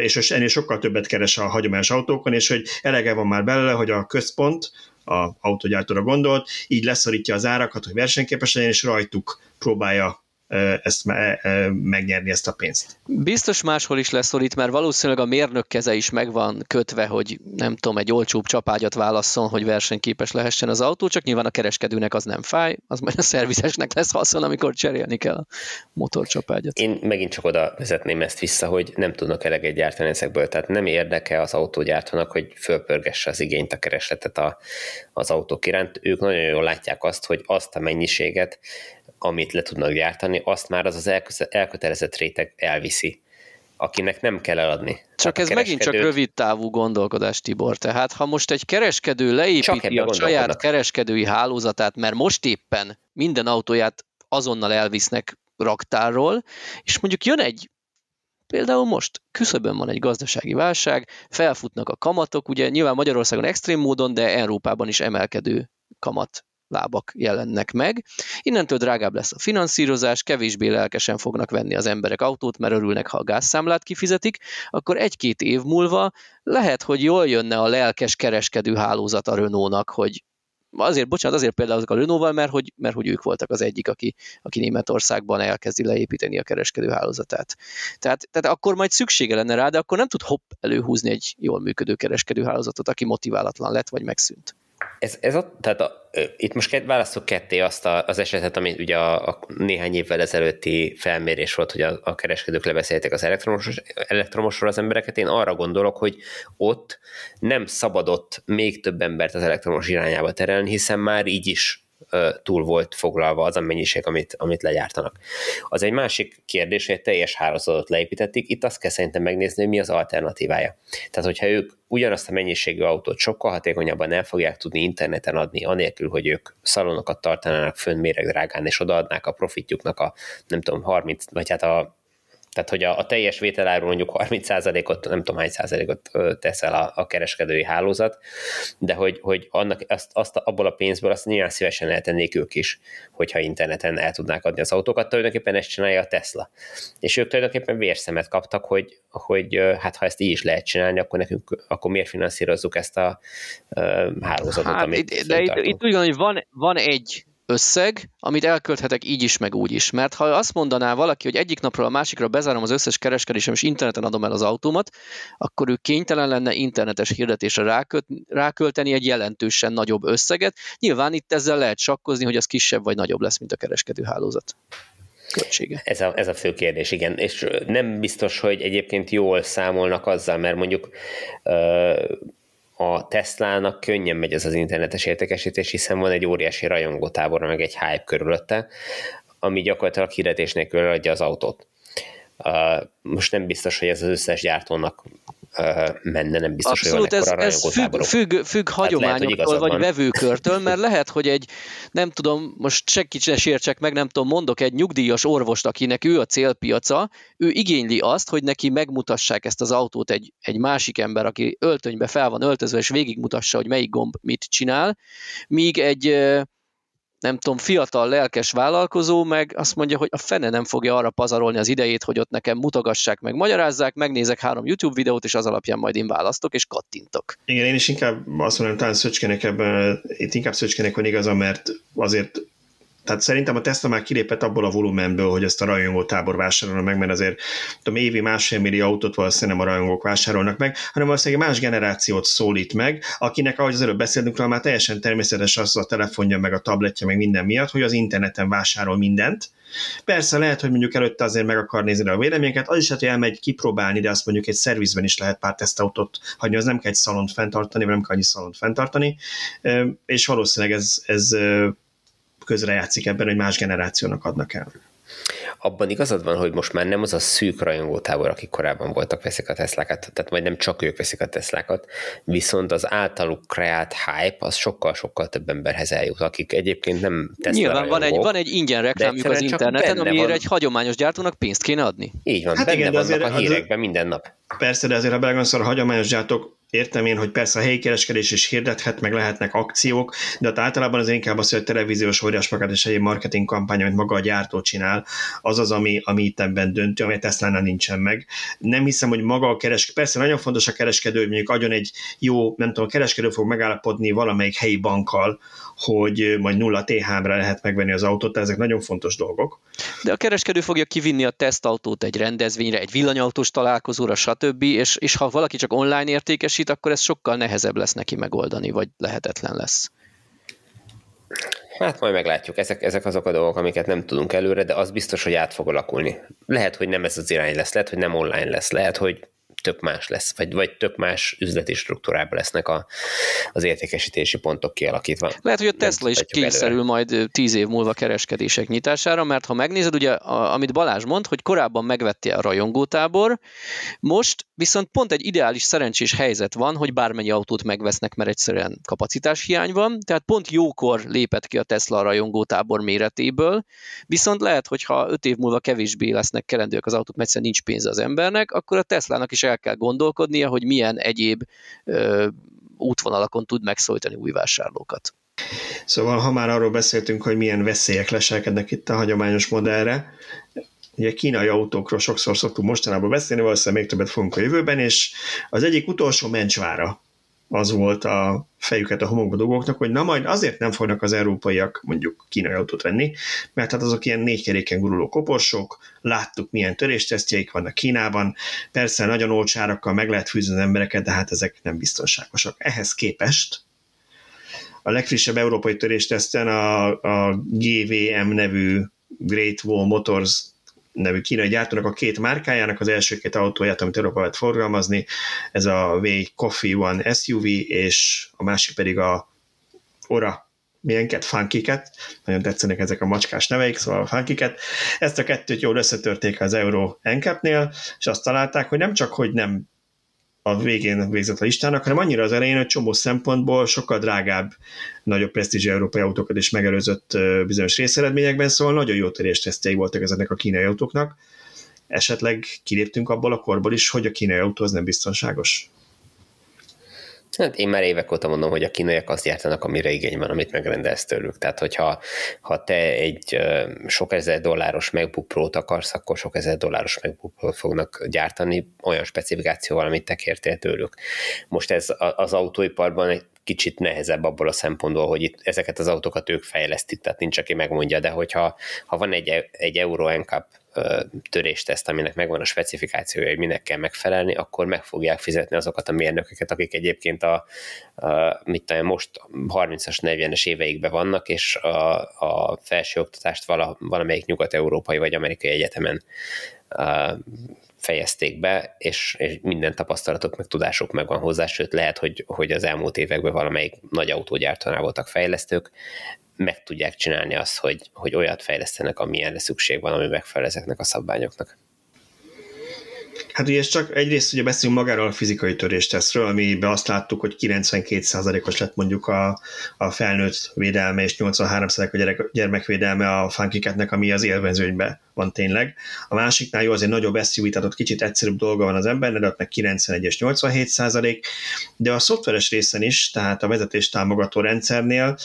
és ennél sokkal többet keres a hagyományos autókon, és hogy elege van már belőle, hogy a központ, a autógyártóra gondolt, így leszorítja az árakat, hogy versenyképes legyen, és rajtuk próbálja ezt megnyerni ezt a pénzt. Biztos máshol is leszorít, mert valószínűleg a mérnök keze is meg van kötve, hogy nem tudom, egy olcsóbb csapágyat válasszon, hogy versenyképes lehessen az autó, csak nyilván a kereskedőnek az nem fáj, az majd a szervizesnek lesz haszon, amikor cserélni kell a motorcsapágyat. Én megint csak oda vezetném ezt vissza, hogy nem tudnak eleget gyártani ezekből, tehát nem érdeke az autógyártónak, hogy fölpörgesse az igényt, a keresletet a, az autók iránt. Ők nagyon jól látják azt, hogy azt a mennyiséget, amit le tudnak gyártani, azt már az az elkötelezett réteg elviszi akinek nem kell eladni. Csak ez megint csak rövid távú gondolkodás, Tibor. Tehát ha most egy kereskedő leépíti a saját kereskedői hálózatát, mert most éppen minden autóját azonnal elvisznek raktárról, és mondjuk jön egy Például most küszöbön van egy gazdasági válság, felfutnak a kamatok, ugye nyilván Magyarországon extrém módon, de Európában is emelkedő kamat lábak jelennek meg. Innentől drágább lesz a finanszírozás, kevésbé lelkesen fognak venni az emberek autót, mert örülnek, ha a gázszámlát kifizetik, akkor egy-két év múlva lehet, hogy jól jönne a lelkes kereskedő hálózat a Renault-nak, hogy azért, bocsánat, azért például a Renault-val, mert hogy, mert hogy ők voltak az egyik, aki, aki Németországban elkezdi leépíteni a kereskedő hálózatát. Tehát, tehát akkor majd szüksége lenne rá, de akkor nem tud hopp előhúzni egy jól működő kereskedő hálózatot, aki motiválatlan lett, vagy megszűnt. Ez, ez a, tehát a, itt most választok ketté azt a, az esetet, ami ugye a, a néhány évvel ezelőtti felmérés volt, hogy a, a kereskedők lebeszélték az elektromos, elektromosról az embereket. Én arra gondolok, hogy ott nem szabadott még több embert az elektromos irányába terelni, hiszen már így is túl volt foglalva az a mennyiség, amit, amit legyártanak. Az egy másik kérdés, hogy egy teljes hálózatot leépítették, itt azt kell szerintem megnézni, hogy mi az alternatívája. Tehát, hogyha ők ugyanazt a mennyiségű autót sokkal hatékonyabban el fogják tudni interneten adni, anélkül, hogy ők szalonokat tartanának fönn méregdrágán, és odaadnák a profitjuknak a, nem tudom, 30, vagy hát a tehát, hogy a, a teljes vételáról mondjuk 30%-ot, nem tudom hány százalékot tesz el a, a kereskedői hálózat, de hogy, hogy annak, azt, azt, abból a pénzből azt nyilván szívesen eltennék ők is, hogyha interneten el tudnák adni az autókat. Tulajdonképpen ezt csinálja a Tesla. És ők tulajdonképpen vérszemet kaptak, hogy, hogy hát ha ezt így is lehet csinálni, akkor nekünk, akkor miért finanszírozzuk ezt a uh, hálózatot, hát, amit De itt, itt úgy van, hogy van, van egy összeg, amit elkölthetek így is, meg úgy is. Mert ha azt mondaná valaki, hogy egyik napról a másikra bezárom az összes kereskedésem, és interneten adom el az autómat, akkor ő kénytelen lenne internetes hirdetésre ráköt, rákölteni egy jelentősen nagyobb összeget. Nyilván itt ezzel lehet sakkozni, hogy az kisebb vagy nagyobb lesz, mint a kereskedő hálózat. Költsége. Ez a, ez a fő kérdés, igen. És nem biztos, hogy egyébként jól számolnak azzal, mert mondjuk a Tesla-nak könnyen megy ez az internetes értékesítés, hiszen van egy óriási rajongótábor, meg egy hype körülötte, ami gyakorlatilag hirdetés nélkül adja az autót. Most nem biztos, hogy ez az összes gyártónak menne, nem biztos, Abszolút, hogy van ez, ez függ, függ, függ hát hagyományoktól, vagy vevőkörtől, mert lehet, hogy egy, nem tudom, most senki ne sértsek meg, nem tudom, mondok egy nyugdíjas orvost, akinek ő a célpiaca, ő igényli azt, hogy neki megmutassák ezt az autót egy, egy másik ember, aki öltönybe fel van öltözve, és végigmutassa, hogy melyik gomb mit csinál, míg egy nem tudom, fiatal, lelkes vállalkozó meg azt mondja, hogy a fene nem fogja arra pazarolni az idejét, hogy ott nekem mutogassák, meg magyarázzák, megnézek három YouTube videót, és az alapján majd én választok, és kattintok. Igen, én is inkább azt mondom, talán Szöcskenek ebben, itt inkább Szöcskenek van igaza, mert azért tehát szerintem a Tesla már kilépett abból a volumenből, hogy ezt a rajongó tábor vásárolna meg, mert azért tudom, évi másfél millió autót valószínűleg nem a rajongók vásárolnak meg, hanem valószínűleg más generációt szólít meg, akinek, ahogy az előbb beszéltünk róla, már teljesen természetes az a telefonja, meg a tabletje, meg minden miatt, hogy az interneten vásárol mindent, Persze lehet, hogy mondjuk előtte azért meg akar nézni a véleményeket, az is lehet, hogy elmegy kipróbálni, de azt mondjuk egy szervizben is lehet pár tesztautót hagyni, az nem kell egy szalont fenntartani, vagy nem kell annyi szalont fenntartani, és valószínűleg ez, ez közrejátszik ebben, hogy más generációnak adnak el. Abban igazad van, hogy most már nem az a szűk rajongótábor, akik korábban voltak, veszik a Teslákat, tehát majd nem csak ők veszik a Teslákat, viszont az általuk kreált hype az sokkal-sokkal több emberhez eljut, akik egyébként nem Tesla Nyilván van egy, van egy ingyen reklámjuk az interneten, amiért van. egy hagyományos gyártónak pénzt kéne adni. Így van, hát benne igen, vannak azért, a hírekben minden nap. Persze, de azért ha belegondolsz, a hagyományos gyártók értem én, hogy persze a helyi kereskedés is hirdethet, meg lehetnek akciók, de hát általában az inkább az, hogy a televíziós óriás magát és egy marketing kampány, amit maga a gyártó csinál, az az, ami, ami itt ebben döntő, ami tesla nincsen meg. Nem hiszem, hogy maga a kereskedő, persze nagyon fontos a kereskedő, hogy mondjuk adjon egy jó, nem tudom, a kereskedő fog megállapodni valamelyik helyi bankkal, hogy majd nulla TH-ra lehet megvenni az autót, tehát ezek nagyon fontos dolgok. De a kereskedő fogja kivinni a tesztautót egy rendezvényre, egy villanyautós találkozóra, stb., és, és ha valaki csak online értékesít, akkor ez sokkal nehezebb lesz neki megoldani, vagy lehetetlen lesz. Hát majd meglátjuk. Ezek, ezek azok a dolgok, amiket nem tudunk előre, de az biztos, hogy át fog alakulni. Lehet, hogy nem ez az irány lesz, lehet, hogy nem online lesz, lehet, hogy tök más lesz, vagy, vagy tök más üzleti struktúrában lesznek a, az értékesítési pontok kialakítva. Lehet, hogy a Tesla is kényszerül előre. majd tíz év múlva kereskedések nyitására, mert ha megnézed, ugye, a, amit Balázs mond, hogy korábban megvette a rajongótábor, most viszont pont egy ideális szerencsés helyzet van, hogy bármennyi autót megvesznek, mert egyszerűen kapacitás hiány van, tehát pont jókor lépett ki a Tesla a rajongótábor méretéből, viszont lehet, hogy ha öt év múlva kevésbé lesznek kelendőek az autók, mert egyszerűen nincs pénze az embernek, akkor a Teslának is el el kell gondolkodnia, hogy milyen egyéb ö, útvonalakon tud megszólítani új vásárlókat. Szóval, ha már arról beszéltünk, hogy milyen veszélyek leselkednek itt a hagyományos modellre, ugye kínai autókról sokszor szoktunk mostanában beszélni, valószínűleg még többet fogunk a jövőben, és az egyik utolsó mencsvára az volt a fejüket a homokba dugóknak, hogy na majd azért nem fognak az európaiak mondjuk kínai autót venni, mert hát azok ilyen négykeréken guruló koporsók, láttuk milyen töréstesztjeik vannak Kínában, persze nagyon olcsárakkal meg lehet fűzni az embereket, de hát ezek nem biztonságosak. Ehhez képest a legfrissebb európai törésteszten a, a GVM nevű Great Wall Motors nevű kínai gyártónak a két márkájának, az első két autóját, amit Európa lehet forgalmazni, ez a V Coffee One SUV, és a másik pedig a Ora milyenket, funkiket, nagyon tetszenek ezek a macskás neveik, szóval a funkiket. Ezt a kettőt jól összetörték az Euro NCAP-nél, és azt találták, hogy nem csak, hogy nem a végén végzett a listának, hanem annyira az elején, hogy csomó szempontból sokkal drágább, nagyobb presztízsű európai autókat is megelőzött bizonyos részeredményekben, szóval nagyon jó töréstesztjei voltak ezeknek a kínai autóknak. Esetleg kiléptünk abból a korból is, hogy a kínai autó az nem biztonságos. Hát én már évek óta mondom, hogy a kínaiak azt gyártanak, amire igény van, amit megrendelsz tőlük. Tehát, hogyha ha te egy sok ezer dolláros MacBook Pro-t akarsz, akkor sok ezer dolláros MacBook Pro-t fognak gyártani olyan specifikációval, amit te kértél tőlük. Most ez az autóiparban egy kicsit nehezebb abból a szempontból, hogy itt ezeket az autókat ők fejlesztik, tehát nincs, aki megmondja, de hogyha ha van egy, egy Euro NCAP törésteszt, aminek megvan a specifikációja, hogy minek kell megfelelni, akkor meg fogják fizetni azokat a mérnököket, akik egyébként a, a mit tudom, most 30-as, 40-es éveikben vannak, és a, a felsőoktatást vala, valamelyik nyugat-európai vagy amerikai egyetemen a, fejezték be, és, és minden tapasztalatok, meg tudások megvan hozzá, sőt lehet, hogy, hogy az elmúlt években valamelyik nagy autógyártónál voltak fejlesztők, meg tudják csinálni azt, hogy, hogy olyat fejlesztenek, amilyenre szükség van, ami megfelel ezeknek a szabványoknak. Hát ugye csak egyrészt ugye beszélünk magáról a fizikai töréstesztről, amiben azt láttuk, hogy 92%-os lett mondjuk a, a felnőtt védelme, és 83% a gyerek, gyermekvédelme a funkiketnek, ami az élvezőnyben van tényleg. A másiknál jó, azért nagyobb SUV, tehát ott kicsit egyszerűbb dolga van az embernek, de ott meg 91 és 87 százalék, de a szoftveres részen is, tehát a vezetés támogató rendszernél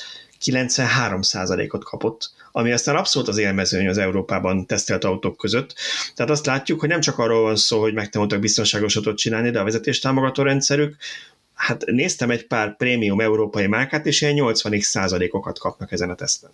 93%-ot kapott, ami aztán abszolút az élmezőny az Európában tesztelt autók között. Tehát azt látjuk, hogy nem csak arról van szó, hogy megtanultak biztonságos autót csinálni, de a vezetés támogató rendszerük, hát néztem egy pár prémium európai márkát, és ilyen 80 százalékokat kapnak ezen a teszten.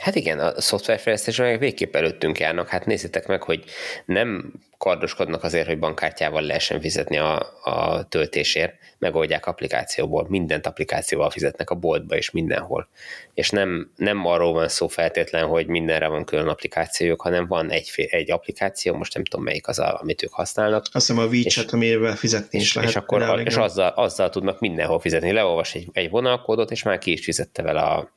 Hát igen, a szoftverfejlesztésre meg végképp előttünk járnak. Hát nézzétek meg, hogy nem kardoskodnak azért, hogy bankkártyával lehessen fizetni a, a töltésért, megoldják applikációból, mindent applikációval fizetnek a boltba és mindenhol. És nem, nem arról van szó feltétlen, hogy mindenre van külön applikációjuk, hanem van egy, egy applikáció, most nem tudom melyik az, a, amit ők használnak. Azt hiszem a WeChat, amivel fizetni is lehet. És, akkor, és azzal, azzal tudnak mindenhol fizetni. Leolvas egy, egy vonalkódot, és már ki is fizette vele a,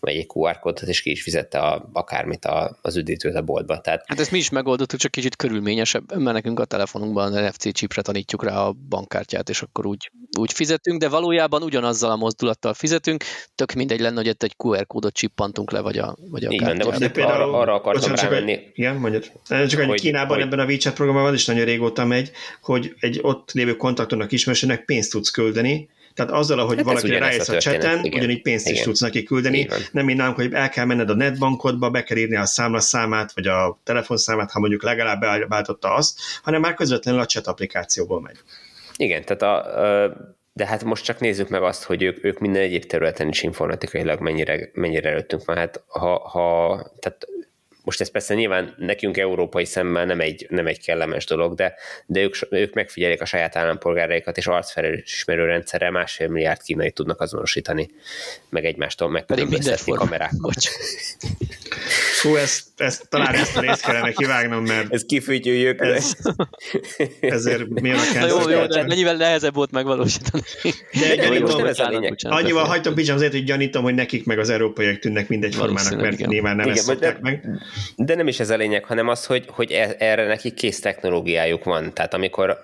vagy egy QR kódot, és ki is fizette a, akármit a, az üdítőt a boltba. Tehát... Hát ezt mi is megoldottuk, csak kicsit körülményesebb, mert nekünk a telefonunkban a NFC chipre tanítjuk rá a bankkártyát, és akkor úgy, úgy fizetünk, de valójában ugyanazzal a mozdulattal fizetünk, tök mindegy lenne, hogy itt egy QR kódot csippantunk le, vagy a, vagy a Igen, de most de például, arra, arra akartam bocsánat, rámenni. Csak, igen, mondjad. Csak hogy Kínában hogy... ebben a WeChat programban is nagyon régóta megy, hogy egy ott lévő kontaktonak ismerősének pénzt tudsz küldeni, tehát azzal, hogy hát valaki rájössz a, a cseten, igen. ugyanígy pénzt igen. is tudsz neki küldeni. Nem mint nálunk, hogy el kell menned a netbankodba, be kell írni a számlaszámát, vagy a telefonszámát, ha mondjuk legalább beállította azt, hanem már közvetlenül a chat applikációból megy. Igen, tehát a, de hát most csak nézzük meg azt, hogy ők, ők minden egyéb területen is informatikailag mennyire, mennyire előttünk van. Hát ha, ha tehát most ez persze nyilván nekünk európai szemmel nem egy, nem egy kellemes dolog, de, de ők, ők megfigyelik a saját állampolgáraikat, és arcfelismerő rendszerrel másfél milliárd kínai tudnak azonosítani, meg egymástól megkülönböztetni kamerákkal. (laughs) Fú, ezt, ezt, talán ezt a részt kellene kivágnom, mert... Ez kifütyüljük. Ez, ezért mi a Jó, jó, de mennyivel nehezebb volt megvalósítani. De gyanítom, ez a lényeg. Annyival hagytam picsam azért, hogy gyanítom, hogy nekik meg az európaiak tűnnek mindegy formának, mert igen. nyilván nem igen, ezt de, meg. De nem is ez a lényeg, hanem az, hogy, hogy e- erre nekik kész technológiájuk van. Tehát amikor,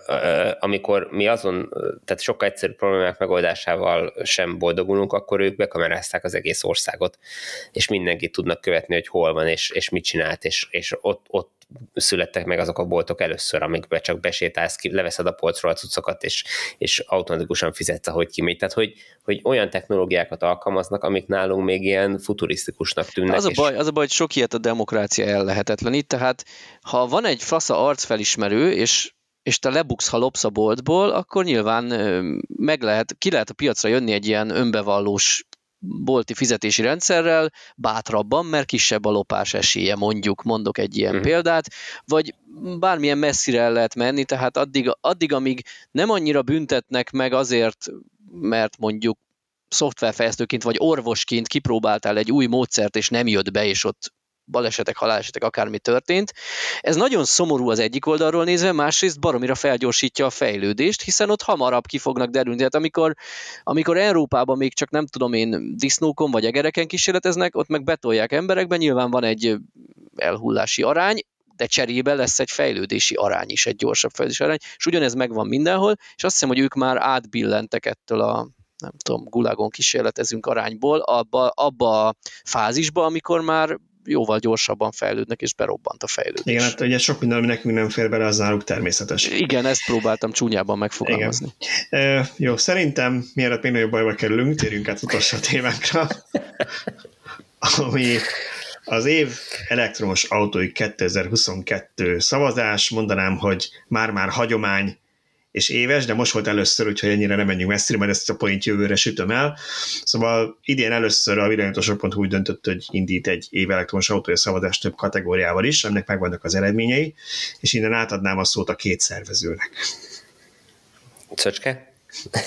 amikor mi azon, tehát sokkal egyszerű problémák megoldásával sem boldogulunk, akkor ők bekamerázták az egész országot, és mindenkit tudnak követni, hogy hol van van, és, és mit csinált, és, és ott, ott születtek meg azok a boltok először, amikbe csak besétálsz ki, leveszed a polcról a cuccokat, és, és automatikusan fizetsz, ahogy kimegy. Tehát, hogy, hogy olyan technológiákat alkalmaznak, amik nálunk még ilyen futurisztikusnak tűnnek. Az a, baj, az a baj, hogy sok ilyet a demokrácia ellehetetlenít, tehát ha van egy fasza arcfelismerő, és és te lebuksz, ha lopsz a boltból, akkor nyilván meg lehet, ki lehet a piacra jönni egy ilyen önbevallós bolti fizetési rendszerrel bátrabban, mert kisebb a lopás esélye, mondjuk, mondok egy ilyen mm. példát, vagy bármilyen messzire el lehet menni, tehát addig, addig, amíg nem annyira büntetnek meg azért, mert mondjuk szoftverfejlesztőként vagy orvosként kipróbáltál egy új módszert, és nem jött be, és ott balesetek, halálesetek, akármi történt. Ez nagyon szomorú az egyik oldalról nézve, másrészt baromira felgyorsítja a fejlődést, hiszen ott hamarabb ki fognak derülni. Tehát amikor, amikor Európában még csak nem tudom én disznókon vagy egereken kísérleteznek, ott meg betolják emberekben, nyilván van egy elhullási arány, de cserébe lesz egy fejlődési arány is, egy gyorsabb fejlődési arány, és ugyanez megvan mindenhol, és azt hiszem, hogy ők már átbillentek ettől a nem tudom, gulágon kísérletezünk arányból, abba, abba a fázisba, amikor már jóval gyorsabban fejlődnek, és berobbant a fejlődés. Igen, hát ugye sok minden, ami nekünk nem fér bele, az náluk természetes. Igen, ezt próbáltam csúnyában megfogalmazni. Igen. E, jó, szerintem mielőtt még nagyobb bajba kerülünk, térjünk át utolsó (laughs) témákra, ami az év elektromos autói 2022 szavazás, mondanám, hogy már-már hagyomány és éves, de most volt először, úgyhogy ennyire nem menjünk messzire, mert ezt a point jövőre sütöm el. Szóval idén először a világítósok.hu úgy döntött, hogy indít egy év elektromos autója szavazást több kategóriával is, ennek megvannak az eredményei, és innen átadnám a szót a két szervezőnek. Csöcske?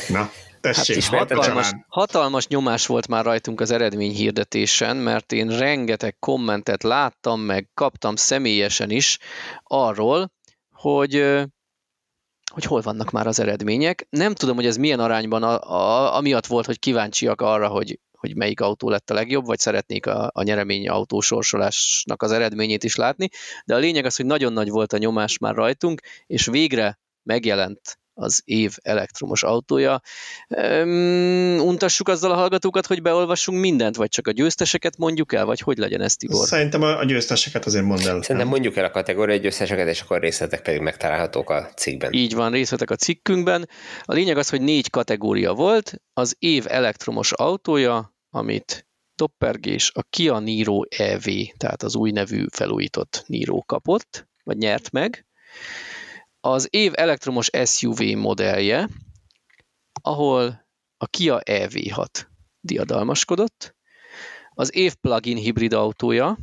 Na, Tessék, hát hatalmas, hatalmas nyomás volt már rajtunk az eredményhirdetésen, mert én rengeteg kommentet láttam, meg kaptam személyesen is arról, hogy hogy hol vannak már az eredmények. Nem tudom, hogy ez milyen arányban a, a, amiatt volt, hogy kíváncsiak arra, hogy, hogy melyik autó lett a legjobb, vagy szeretnék a, a nyeremény autósorsolásnak az eredményét is látni, de a lényeg az, hogy nagyon nagy volt a nyomás már rajtunk, és végre megjelent az év elektromos autója. Um, untassuk azzal a hallgatókat, hogy beolvassunk mindent, vagy csak a győzteseket mondjuk el, vagy hogy legyen ez, Tibor? Szerintem a, győzteseket azért mondd el. Szerintem mondjuk el a kategóriai győzteseket, és akkor részletek pedig megtalálhatók a cikkben. Így van, részletek a cikkünkben. A lényeg az, hogy négy kategória volt. Az év elektromos autója, amit Toppergés a Kia Niro EV, tehát az új nevű felújított Niro kapott, vagy nyert meg az év elektromos SUV modellje, ahol a Kia EV6 diadalmaskodott, az év plug-in hibrid autója,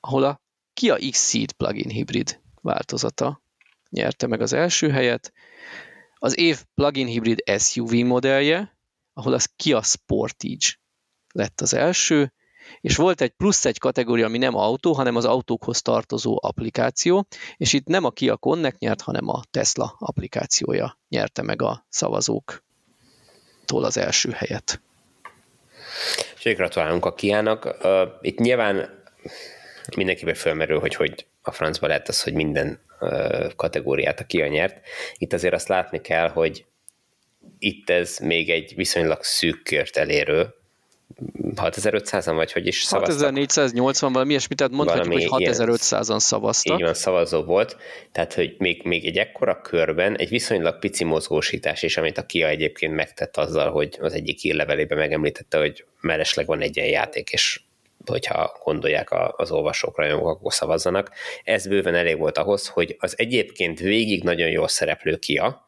ahol a Kia X-Seed plug-in hibrid változata nyerte meg az első helyet, az év plug-in hibrid SUV modellje, ahol az Kia Sportage lett az első, és volt egy plusz egy kategória, ami nem autó, hanem az autókhoz tartozó applikáció, és itt nem a Kia Connect nyert, hanem a Tesla applikációja nyerte meg a szavazóktól az első helyet. És gratulálunk a Kiának. Itt nyilván mindenkiben felmerül, hogy hogy a francba lett az, hogy minden kategóriát a Kia nyert. Itt azért azt látni kell, hogy itt ez még egy viszonylag szűk kört elérő, 6500-an vagy hogy is szavaztak? 6480 valami ilyesmit, tehát mondhatjuk, hogy 6500-an szavaztak. Így van, szavazó volt, tehát hogy még, még egy ekkora körben egy viszonylag pici mozgósítás is, amit a KIA egyébként megtett azzal, hogy az egyik hírlevelében megemlítette, hogy mellesleg van egy ilyen játék, és hogyha gondolják az olvasók, rajongók, akkor szavazzanak. Ez bőven elég volt ahhoz, hogy az egyébként végig nagyon jól szereplő KIA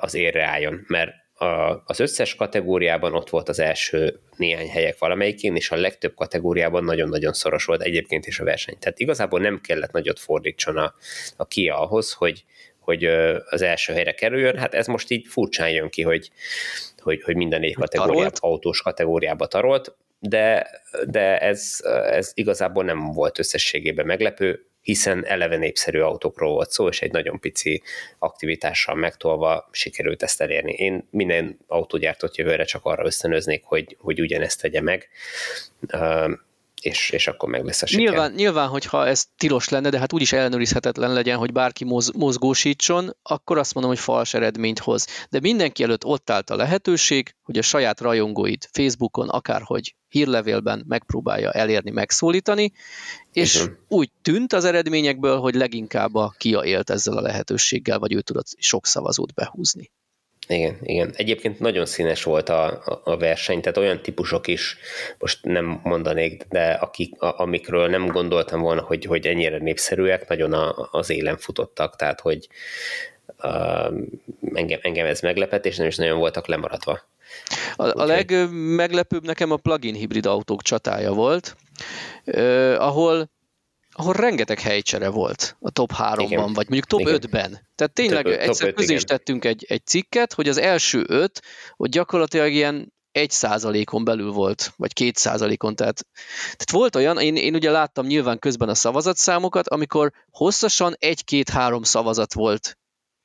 az érre álljon, mert a, az összes kategóriában ott volt az első néhány helyek valamelyikén, és a legtöbb kategóriában nagyon-nagyon szoros volt egyébként is a verseny. Tehát igazából nem kellett nagyot fordítson a, a Kia ahhoz, hogy, hogy az első helyre kerüljön. Hát ez most így furcsán jön ki, hogy, hogy, hogy minden négy kategóriában, autós kategóriába tarolt, de, de ez, ez igazából nem volt összességében meglepő hiszen eleve népszerű autókról volt szó, és egy nagyon pici aktivitással megtolva sikerült ezt elérni. Én minden autógyártott jövőre csak arra ösztönöznék, hogy, hogy ugyanezt tegye meg. És, és akkor meg lesz a siker. Nyilván, nyilván, hogyha ez tilos lenne, de hát úgyis ellenőrizhetetlen legyen, hogy bárki moz, mozgósítson, akkor azt mondom, hogy fals eredményt hoz. De mindenki előtt ott állt a lehetőség, hogy a saját rajongóit Facebookon, akárhogy hírlevélben megpróbálja elérni, megszólítani, és uh-huh. úgy tűnt az eredményekből, hogy leginkább a Kia élt ezzel a lehetőséggel, vagy ő tudott sok szavazót behúzni. Igen, igen. Egyébként nagyon színes volt a, a verseny, tehát olyan típusok is, most nem mondanék, de akik, a, amikről nem gondoltam volna, hogy, hogy ennyire népszerűek, nagyon a, az élen futottak, tehát hogy uh, engem, engem ez meglepett, és nem is nagyon voltak lemaradva. A, a legmeglepőbb nekem a plug-in hibrid autók csatája volt, uh, ahol ahol rengeteg helycsere volt a top 3-ban, vagy mondjuk top igen. 5-ben. Tehát tényleg top, egyszer top közé is tettünk egy, egy cikket, hogy az első öt, hogy gyakorlatilag ilyen egy százalékon belül volt, vagy két százalékon, tehát, tehát volt olyan, én, én ugye láttam nyilván közben a szavazatszámokat, amikor hosszasan egy-két-három szavazat volt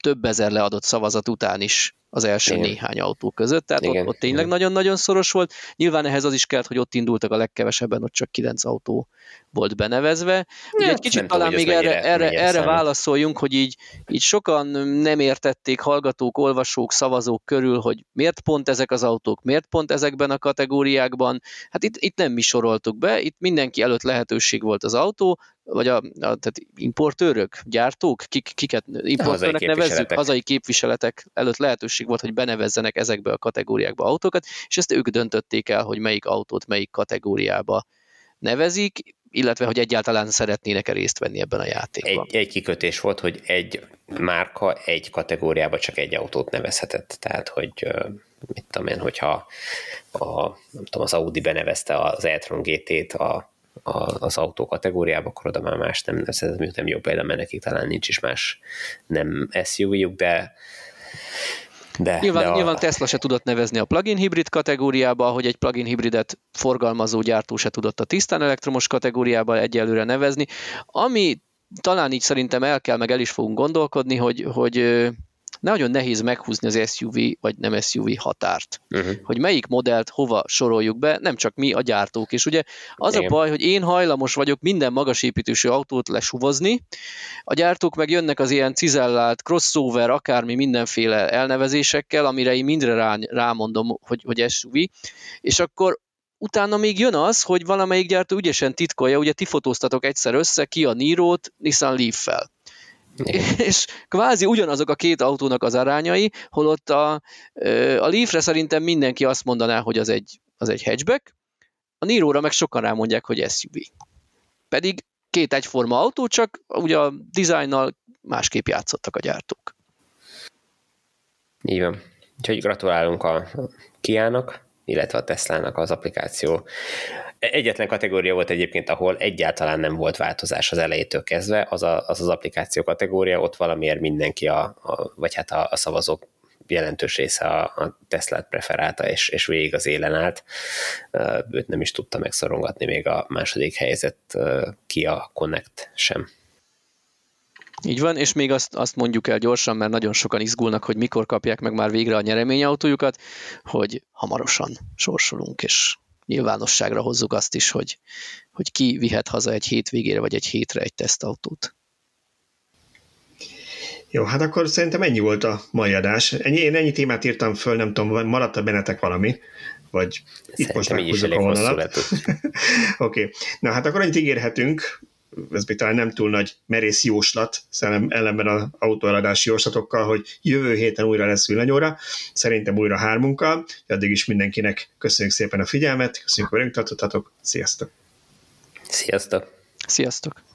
több ezer leadott szavazat után is az első Igen. néhány autó között, tehát Igen. ott, ott tényleg nagyon-nagyon szoros volt. Nyilván ehhez az is kellett, hogy ott indultak a legkevesebben, ott csak kilenc autó volt benevezve. Ugye egy kicsit talán tudom, még erre, erre, erre válaszoljunk, hogy így, így sokan nem értették hallgatók, olvasók, szavazók körül, hogy miért pont ezek az autók, miért pont ezekben a kategóriákban. Hát itt, itt nem mi soroltuk be, itt mindenki előtt lehetőség volt az autó, vagy a, a tehát importőrök, gyártók, kik, kiket importőrnek nevezzük, hazai képviseletek előtt lehetőség volt, hogy benevezzenek ezekbe a kategóriákba autókat, és ezt ők döntötték el, hogy melyik autót melyik kategóriába nevezik, illetve hogy egyáltalán szeretnének-e részt venni ebben a játékban. Egy, egy kikötés volt, hogy egy márka egy kategóriába csak egy autót nevezhetett, tehát hogy mit tudom én, hogyha a, nem tudom, az Audi benevezte az e-tron GT-t a, a, az autó kategóriába, akkor oda már más nem nevezhet, nem jó példa, mert nekik talán nincs is más nem SUV-juk, de de, nyilván, de a... nyilván Tesla se tudott nevezni a plug-in hibrid kategóriába, hogy egy plug-in hibridet forgalmazó gyártó se tudott a tisztán elektromos kategóriába egyelőre nevezni, ami talán így szerintem el kell, meg el is fogunk gondolkodni, hogy, hogy nagyon nehéz meghúzni az SUV vagy nem SUV határt. Uh-huh. Hogy melyik modellt hova soroljuk be, nem csak mi a gyártók. És ugye az Igen. a baj, hogy én hajlamos vagyok minden magasépítésű autót lesuvozni, a gyártók meg jönnek az ilyen cizellált crossover, akármi mindenféle elnevezésekkel, amire én mindre rá, rámondom, hogy, hogy SUV, és akkor utána még jön az, hogy valamelyik gyártó ügyesen titkolja, ugye ti fotóztatok egyszer össze ki a Niro-t Nissan Leaf-fel. (laughs) és kvázi ugyanazok a két autónak az arányai, holott a, a Leafre szerintem mindenki azt mondaná, hogy az egy, az egy hatchback, a Niro-ra meg sokan rámondják, hogy SUV. Pedig két egyforma autó, csak ugye a dizájnnal másképp játszottak a gyártók. Így van. Úgyhogy gratulálunk a Kiának, illetve a Teslának az applikáció Egyetlen kategória volt egyébként, ahol egyáltalán nem volt változás az elejétől kezdve, az a, az, az applikáció kategória, ott valamiért mindenki, a, a, vagy hát a, a szavazók jelentős része a, a Teslát preferálta, és, és végig az élen állt. Őt nem is tudta megszorongatni még a második helyzet ki a Connect sem. Így van, és még azt, azt mondjuk el gyorsan, mert nagyon sokan izgulnak, hogy mikor kapják meg már végre a nyereményautójukat, hogy hamarosan sorsolunk, és nyilvánosságra hozzuk azt is, hogy, hogy ki vihet haza egy hétvégére vagy egy hétre egy tesztautót. Jó, hát akkor szerintem ennyi volt a mai adás. Ennyi, én ennyi témát írtam föl, nem tudom, maradt a benetek valami, vagy szerintem itt most meghúzzuk a vonalat. (laughs) Oké, okay. na hát akkor annyit ígérhetünk, ez még talán nem túl nagy merész jóslat, ellenben az autóeladási jóslatokkal, hogy jövő héten újra lesz villanyóra, szerintem újra hármunkkal, addig is mindenkinek köszönjük szépen a figyelmet, köszönjük, hogy velünk tartottatok, sziasztok! Sziasztok! Sziasztok!